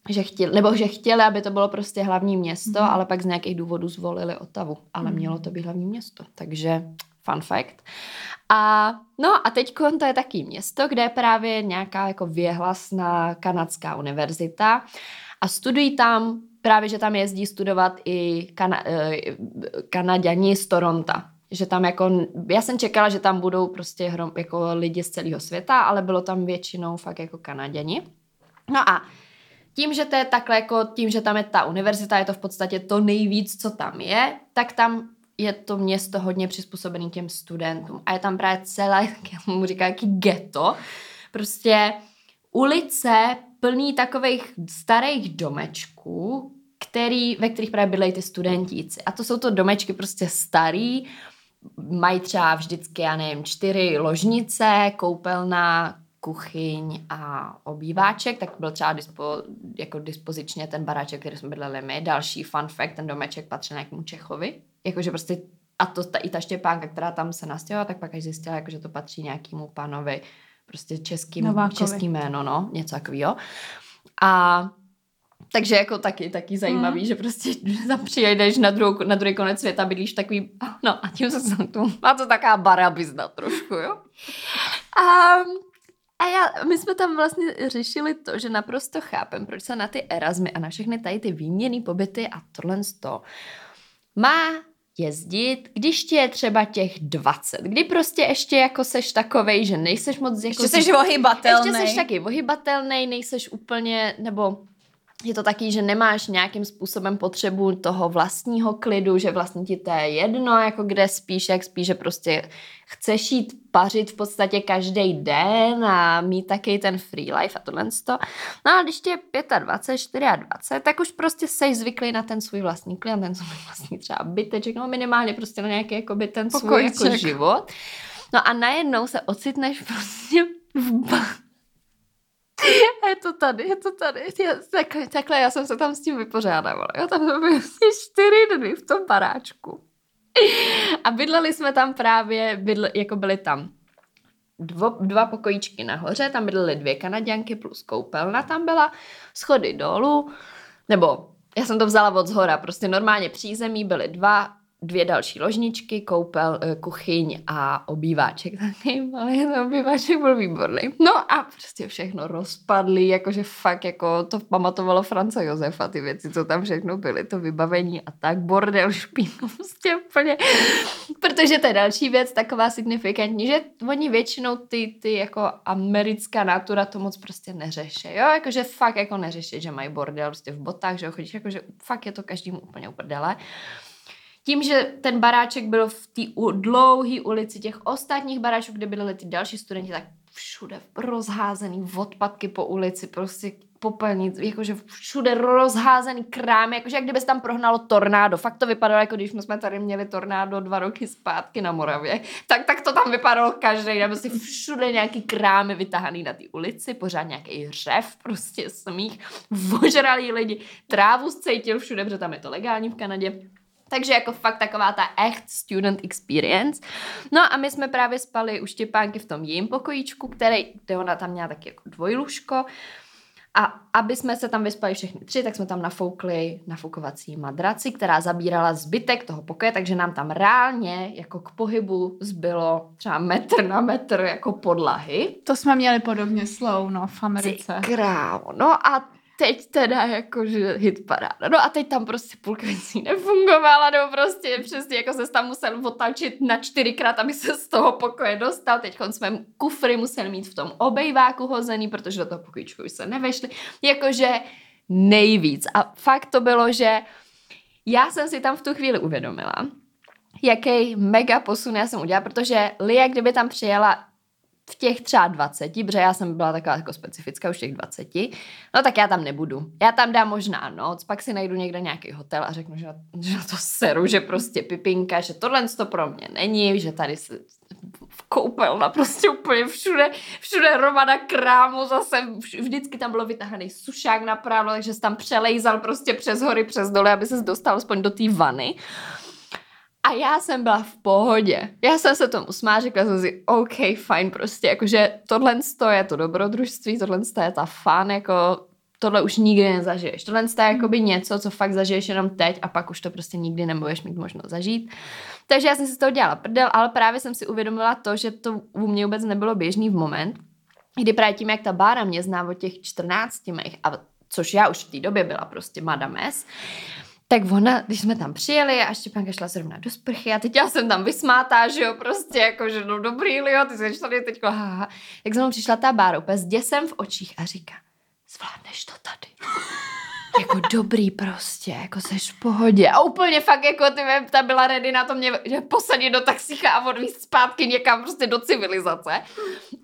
že chtěli, nebo že chtěli, aby to bylo prostě hlavní město, mm. ale pak z nějakých důvodů zvolili Otavu, ale mm. mělo to být hlavní město, takže fun fact. A no a teď to je taky město, kde je právě nějaká jako věhlasná kanadská univerzita a studují tam, právě že tam jezdí studovat i kana, eh, Kanaděni z Toronto, že tam jako, já jsem čekala, že tam budou prostě hrom, jako lidi z celého světa, ale bylo tam většinou fakt jako Kanaděni. No a tím, že to je takhle jako, tím, že tam je ta univerzita, je to v podstatě to nejvíc, co tam je, tak tam je to město hodně přizpůsobené těm studentům. A je tam právě celé, jak mu říká, jaký ghetto, prostě ulice plný takových starých domečků, který, ve kterých právě bydlejí ty studentíci. A to jsou to domečky prostě starý, mají třeba vždycky, já nevím, čtyři ložnice, koupelna, kuchyň a obýváček, tak byl třeba dispo, jako dispozičně ten baráček, který jsme bydleli my. Další fun fact, ten domeček patřil nějakému Čechovi. Jakože prostě, a to ta, i ta Štěpánka, která tam se nastěhovala, tak pak až zjistila, jako, že to patří nějakému pánovi, prostě českým, český jméno, no, něco takového. A takže jako taky, taky zajímavý, mm. že prostě přijedeš na, druhou, na druhý konec světa, bydlíš takový, no a tím se tu, má to taká barabizna trošku, jo. A, a já, my jsme tam vlastně řešili to, že naprosto chápem, proč se na ty Erasmy a na všechny tady ty výměny pobyty a tohle to má jezdit, když ti je třeba těch 20, kdy prostě ještě jako seš takovej, že nejseš moc jako... Ještě seš ohybatelný. Ještě seš taky ohybatelný, nejseš úplně, nebo je to taky, že nemáš nějakým způsobem potřebu toho vlastního klidu, že vlastně ti to je jedno, jako kde spíš, jak spíš, že prostě chceš jít pařit v podstatě každý den a mít taky ten free life a tohle. No a když ti je 25, 24, tak už prostě seš zvyklý na ten svůj vlastní klid, ten svůj vlastní třeba byteček, no minimálně prostě na nějaký jakoby ten svůj jako život. No a najednou se ocitneš prostě v a je to tady, je to tady. Já, takhle, takhle já jsem se tam s tím vypořádávala. Já tam jsem byl čtyři dny v tom baráčku. A bydleli jsme tam právě, bydl, jako byli tam dvo, dva pokojíčky nahoře, tam bydlely dvě kanaděnky plus koupelna tam byla, schody dolů, nebo já jsem to vzala od zhora, prostě normálně přízemí byly dva dvě další ložničky, koupel, eh, kuchyň a obýváček. Taky ale ten obýváček byl výborný. No a prostě všechno rozpadly, jakože fakt jako to pamatovalo France Josefa, ty věci, co tam všechno byly, to vybavení a tak, bordel, špínu, prostě úplně. Protože to je další věc, taková signifikantní, že oni většinou ty, ty jako americká natura to moc prostě neřeší, jo, jakože fakt jako neřeší, že mají bordel prostě v botách, že ho chodíš, jakože fakt je to každému úplně uprdele tím, že ten baráček byl v té dlouhé ulici těch ostatních baráčů, kde byly ty další studenti, tak všude rozházený odpadky po ulici, prostě popelnic, jakože všude rozházený krám, jakože jak kdyby se tam prohnalo tornádo. Fakt to vypadalo, jako když jsme tady měli tornádo dva roky zpátky na Moravě. Tak, tak to tam vypadalo každý den, prostě všude nějaký krámy vytahaný na té ulici, pořád nějaký řev, prostě smích, ožralí lidi, trávu zcejtil všude, protože tam je to legální v Kanadě takže jako fakt taková ta echt student experience. No a my jsme právě spali u Štěpánky v tom jejím pokojíčku, který, kde ona tam měla taky jako dvojlůžko. A aby jsme se tam vyspali všechny tři, tak jsme tam nafoukli nafoukovací madraci, která zabírala zbytek toho pokoje, takže nám tam reálně jako k pohybu zbylo třeba metr na metr jako podlahy. To jsme měli podobně slow, no, v Americe. Ty krávo. No a teď teda jakože hit paráda. No a teď tam prostě půlka věcí nefungovala, nebo prostě přesně jako se tam musel otačit na čtyřikrát, aby se z toho pokoje dostal. Teď jsme kufry museli mít v tom obejváku hozený, protože do toho pokojíčku už se nevešli. Jakože nejvíc. A fakt to bylo, že já jsem si tam v tu chvíli uvědomila, jaký mega posun já jsem udělala, protože Lia, kdyby tam přijela v těch třeba 20, protože já jsem byla taková jako specifická už těch 20, no tak já tam nebudu. Já tam dám možná noc, pak si najdu někde nějaký hotel a řeknu, že, že to seru, že prostě pipinka, že tohle to pro mě není, že tady se v koupelna prostě úplně všude, všude romana krámu, zase vždycky tam bylo vytahaný sušák na prádlo, takže se tam přelejzal prostě přes hory, přes dole, aby se dostal aspoň do té vany. A já jsem byla v pohodě. Já jsem se tomu smála, řekla jsem si, OK, fajn, prostě, jakože tohle je to dobrodružství, tohle je ta fun, jako tohle už nikdy nezažiješ. Tohle je jakoby něco, co fakt zažiješ jenom teď a pak už to prostě nikdy nebudeš mít možnost zažít. Takže já jsem si toho dělala prdel, ale právě jsem si uvědomila to, že to u mě vůbec nebylo běžný v moment, kdy právě tím, jak ta Bára mě zná od těch 14 mých, a což já už v té době byla prostě madames, tak ona, když jsme tam přijeli a Štěpánka šla zrovna do sprchy a teď já jsem tam vysmátá, že jo, prostě jako, že no dobrý, jo, ty jsi tady teď, haha. Tak za mnou přišla ta Bára úplně s děsem v očích a říká, zvládneš to tady jako dobrý prostě, jako seš v pohodě. A úplně fakt jako ty ta byla ready na to mě že posadit do taxíka a odvízt zpátky někam prostě do civilizace.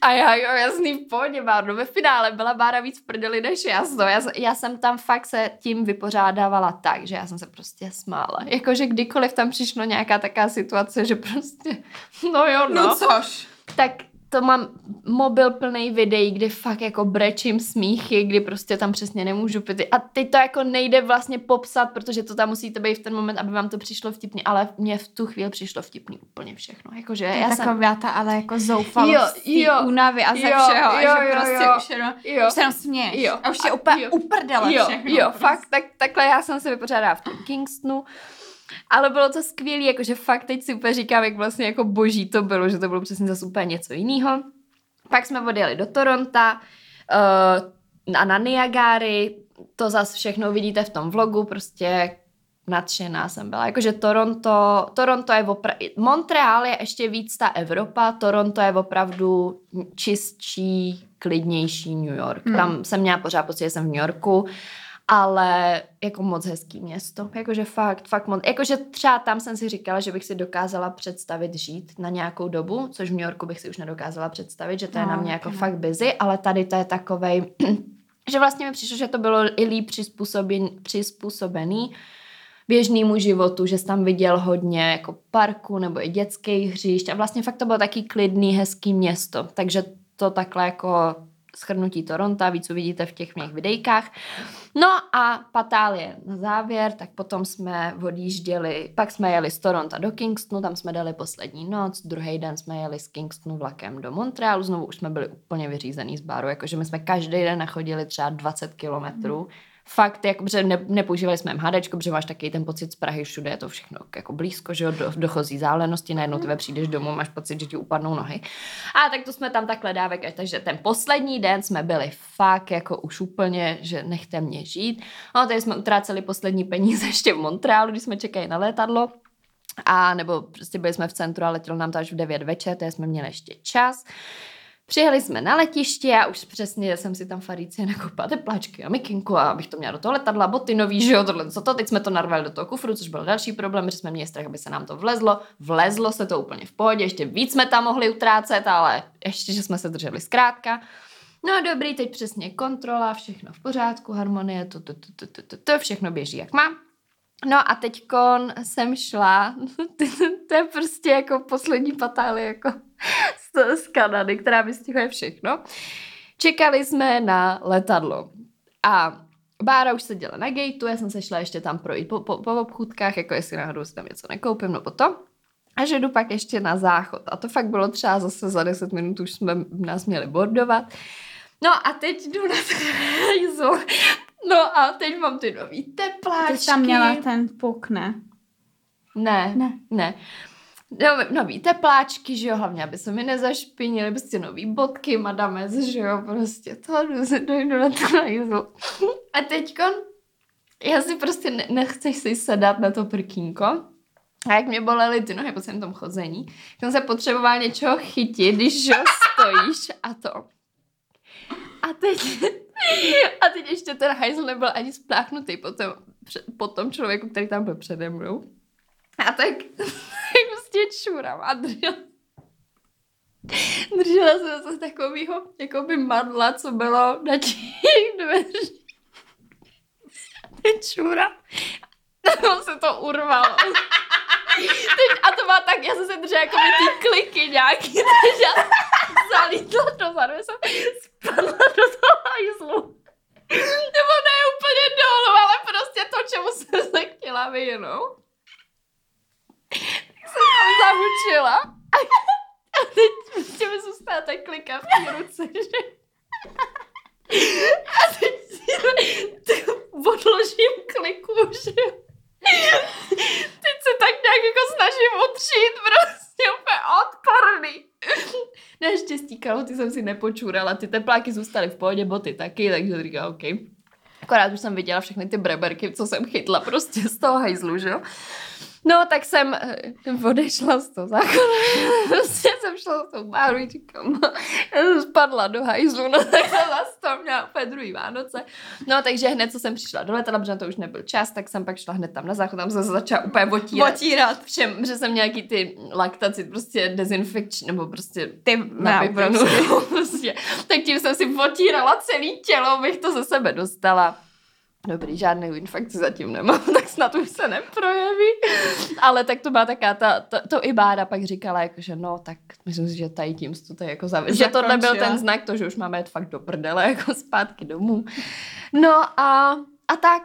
A já, jo, jasný v pohodě, Bárno. Ve finále byla Bára víc v prdeli než já. Já, já jsem tam fakt se tím vypořádávala tak, že já jsem se prostě smála. Jakože kdykoliv tam přišlo nějaká taková situace, že prostě, no jo, no. No což. Tak to mám mobil plný videí, kdy fakt jako brečím smíchy, kdy prostě tam přesně nemůžu pít. A teď to jako nejde vlastně popsat, protože to tam musíte být v ten moment, aby vám to přišlo vtipný, ale mě v tu chvíli přišlo vtipný úplně všechno. Jakože já jsem... taková ta ale jako zoufalost, jo, jo, únavy a ze jo, všeho, jo, že jo, prostě jo, už jenom, jo, už se jenom směješ. Jo, a už je úplně uprdele jo, všechno. Jo, prostě. fakt, tak, takhle já jsem se vypořádala v tom Kingstonu. Ale bylo to skvělé, jakože fakt teď si úplně říkám, jak vlastně jako boží to bylo, že to bylo přesně zase úplně něco jiného. Pak jsme odjeli do Toronta uh, a na Niagary, to zase všechno vidíte v tom vlogu, prostě nadšená jsem byla. Jakože Toronto, Toronto je opravdu, Montreal je ještě víc ta Evropa, Toronto je opravdu čistší, klidnější New York. Hmm. Tam jsem měla pořád pocit, že jsem v New Yorku ale jako moc hezký město, jakože fakt, fakt moc, jakože třeba tam jsem si říkala, že bych si dokázala představit žít na nějakou dobu, což v New Yorku bych si už nedokázala představit, že to je no, na mě jako no. fakt busy, ale tady to je takovej, že vlastně mi přišlo, že to bylo i líp přizpůsobený, přizpůsobený běžnému životu, že jsi tam viděl hodně jako parku nebo i dětských hřišť. A vlastně fakt to bylo taky klidný, hezký město, takže to takhle jako schrnutí Toronto, víc uvidíte v těch mých videjkách. No a Patálie na závěr, tak potom jsme odjížděli, pak jsme jeli z Toronto do Kingstonu, tam jsme dali poslední noc, druhý den jsme jeli z Kingstonu vlakem do Montrealu, znovu už jsme byli úplně vyřízený z baru, jakože my jsme každý den nachodili třeba 20 kilometrů. Mm fakt, jako, že ne, nepoužívali jsme MHD, protože máš taky ten pocit z Prahy, všude je to všechno jako blízko, že jo, do, dochozí zálenosti, najednou tebe přijdeš domů, máš pocit, že ti upadnou nohy. A tak to jsme tam takhle dávek, takže ten poslední den jsme byli fakt jako už úplně, že nechte mě žít. No, tady jsme utráceli poslední peníze ještě v Montrealu, když jsme čekali na letadlo. A nebo prostě byli jsme v centru a letělo nám to až v 9 večer, takže jsme měli ještě čas. Přijeli jsme na letiště a už přesně jsem si tam faríci nakoupila tepláčky a mikinku a abych to měla do toho letadla, boty nový, že jo, tohle, co to. Teď jsme to narvali do toho kufru, což byl další problém, že jsme měli strach, aby se nám to vlezlo. Vlezlo se to úplně v pohodě, ještě víc jsme tam mohli utrácet, ale ještě, že jsme se drželi zkrátka. No dobrý, teď přesně kontrola, všechno v pořádku, harmonie, to, to, to, to, to, to, to všechno běží jak má. No a teďkon jsem šla, to je prostě jako poslední patály jako z, z Kanady, která vystihuje všechno. Čekali jsme na letadlo a Bára už seděla na gateu, já jsem se šla ještě tam projít po, po, po obchůdkách, jako jestli náhodou si tam něco nekoupím, nebo to. A že jdu pak ještě na záchod. A to fakt bylo třeba zase za 10 minut, už jsme nás měli bordovat. No a teď jdu na to No a teď mám ty nový tepláčky. Ty tam měla ten puk, ne? Ne, ne. ne. No, nový tepláčky, že jo, hlavně, aby se mi nezašpinili, prostě nový bodky, madame, že jo, prostě to, dojdu na to na A teďkon, já si prostě ne, nechceš si sedat na to prkínko, a jak mě bolely ty nohy po celém tom chození, jsem se potřeboval něčeho chytit, když jo, stojíš a to. A teď, a teď ještě ten hajzl nebyl ani spláchnutý po tom, po tom člověku, který tam byl přede mnou. A tak, tak prostě čurám, Adrian. Držela jsem se takového jakoby madla, co bylo na těch dveří. Čura. On se to urvalo. Teď, a to má tak, já jsem se držela jako ty kliky nějaký, takže já zalítla dozadu, jsem spadla do toho hajzlu. Nebo ne úplně dolů, ale prostě to, čemu jsem se chtěla vyhnout. Jsem tam zahučila. A teď prostě mi zůstala ta klika v té ruce, že... A teď si odložím kliku, že Teď se tak nějak jako snažím utřít, prostě úplně odporný. Naštěstí kalhoty jsem si nepočurala, ty tepláky zůstaly v pohodě, boty taky, takže říkám, OK. Akorát už jsem viděla všechny ty breberky, co jsem chytla prostě z toho hajzlu, že jo. No, tak jsem uh, odešla z toho zákona. prostě jsem šla z toho báru a říkám, spadla do hajzlu, no tak jsem zase to měla úplně druhý Vánoce. No, takže hned, co jsem přišla do letadla, protože to už nebyl čas, tak jsem pak šla hned tam na záchod, tam jsem se začala úplně otírat. Otírat. Všem, že jsem nějaký ty laktaci, prostě dezinfekční, nebo prostě ty na prostě. prostě. Tak tím jsem si otírala celé tělo, abych to ze sebe dostala. Dobrý, žádný infekci zatím nemám, tak snad už se neprojeví. Ale tak to má taká, ta, to, to i Bára pak říkala, jako, že no, tak myslím si, že tady tím to tady jako zavěděl. Že tohle byl ten znak, to, že už máme jet fakt do prdele, jako zpátky domů. No a, a tak.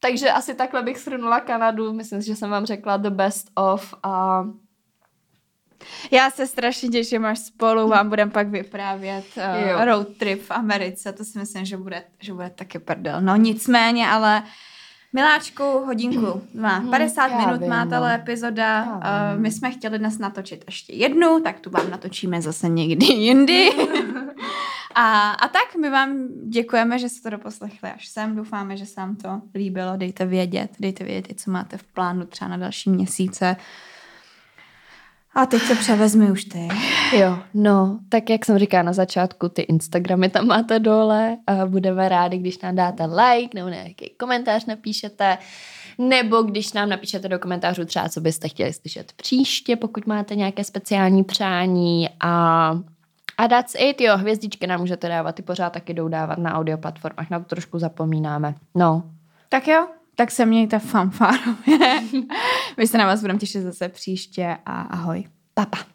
Takže asi takhle bych shrnula Kanadu. Myslím si, že jsem vám řekla the best of a já se strašně těším, až spolu vám budeme pak vyprávět uh, road trip v Americe. To si myslím, že bude, že bude taky prdel. No nicméně, ale Miláčku, hodinku má 50 hmm, minut vím, má tato no. epizoda. Uh, my jsme chtěli dnes natočit ještě jednu, tak tu vám natočíme zase někdy jindy. a, a tak my vám děkujeme, že jste to doposlechli až sem. Doufáme, že se vám to líbilo. Dejte vědět, dejte vědět, co máte v plánu třeba na další měsíce. A teď to převezmi už ty. Jo, no, tak jak jsem říkala na začátku, ty Instagramy tam máte dole a budeme rádi, když nám dáte like nebo nějaký komentář napíšete, nebo když nám napíšete do komentářů třeba, co byste chtěli slyšet příště, pokud máte nějaké speciální přání a a that's it, jo, hvězdičky nám můžete dávat, ty pořád taky jdou dávat na audio platformách, na to trošku zapomínáme. No. Tak jo, tak se mějte fanfárově. My se na vás budeme těšit zase příště a ahoj. Papa.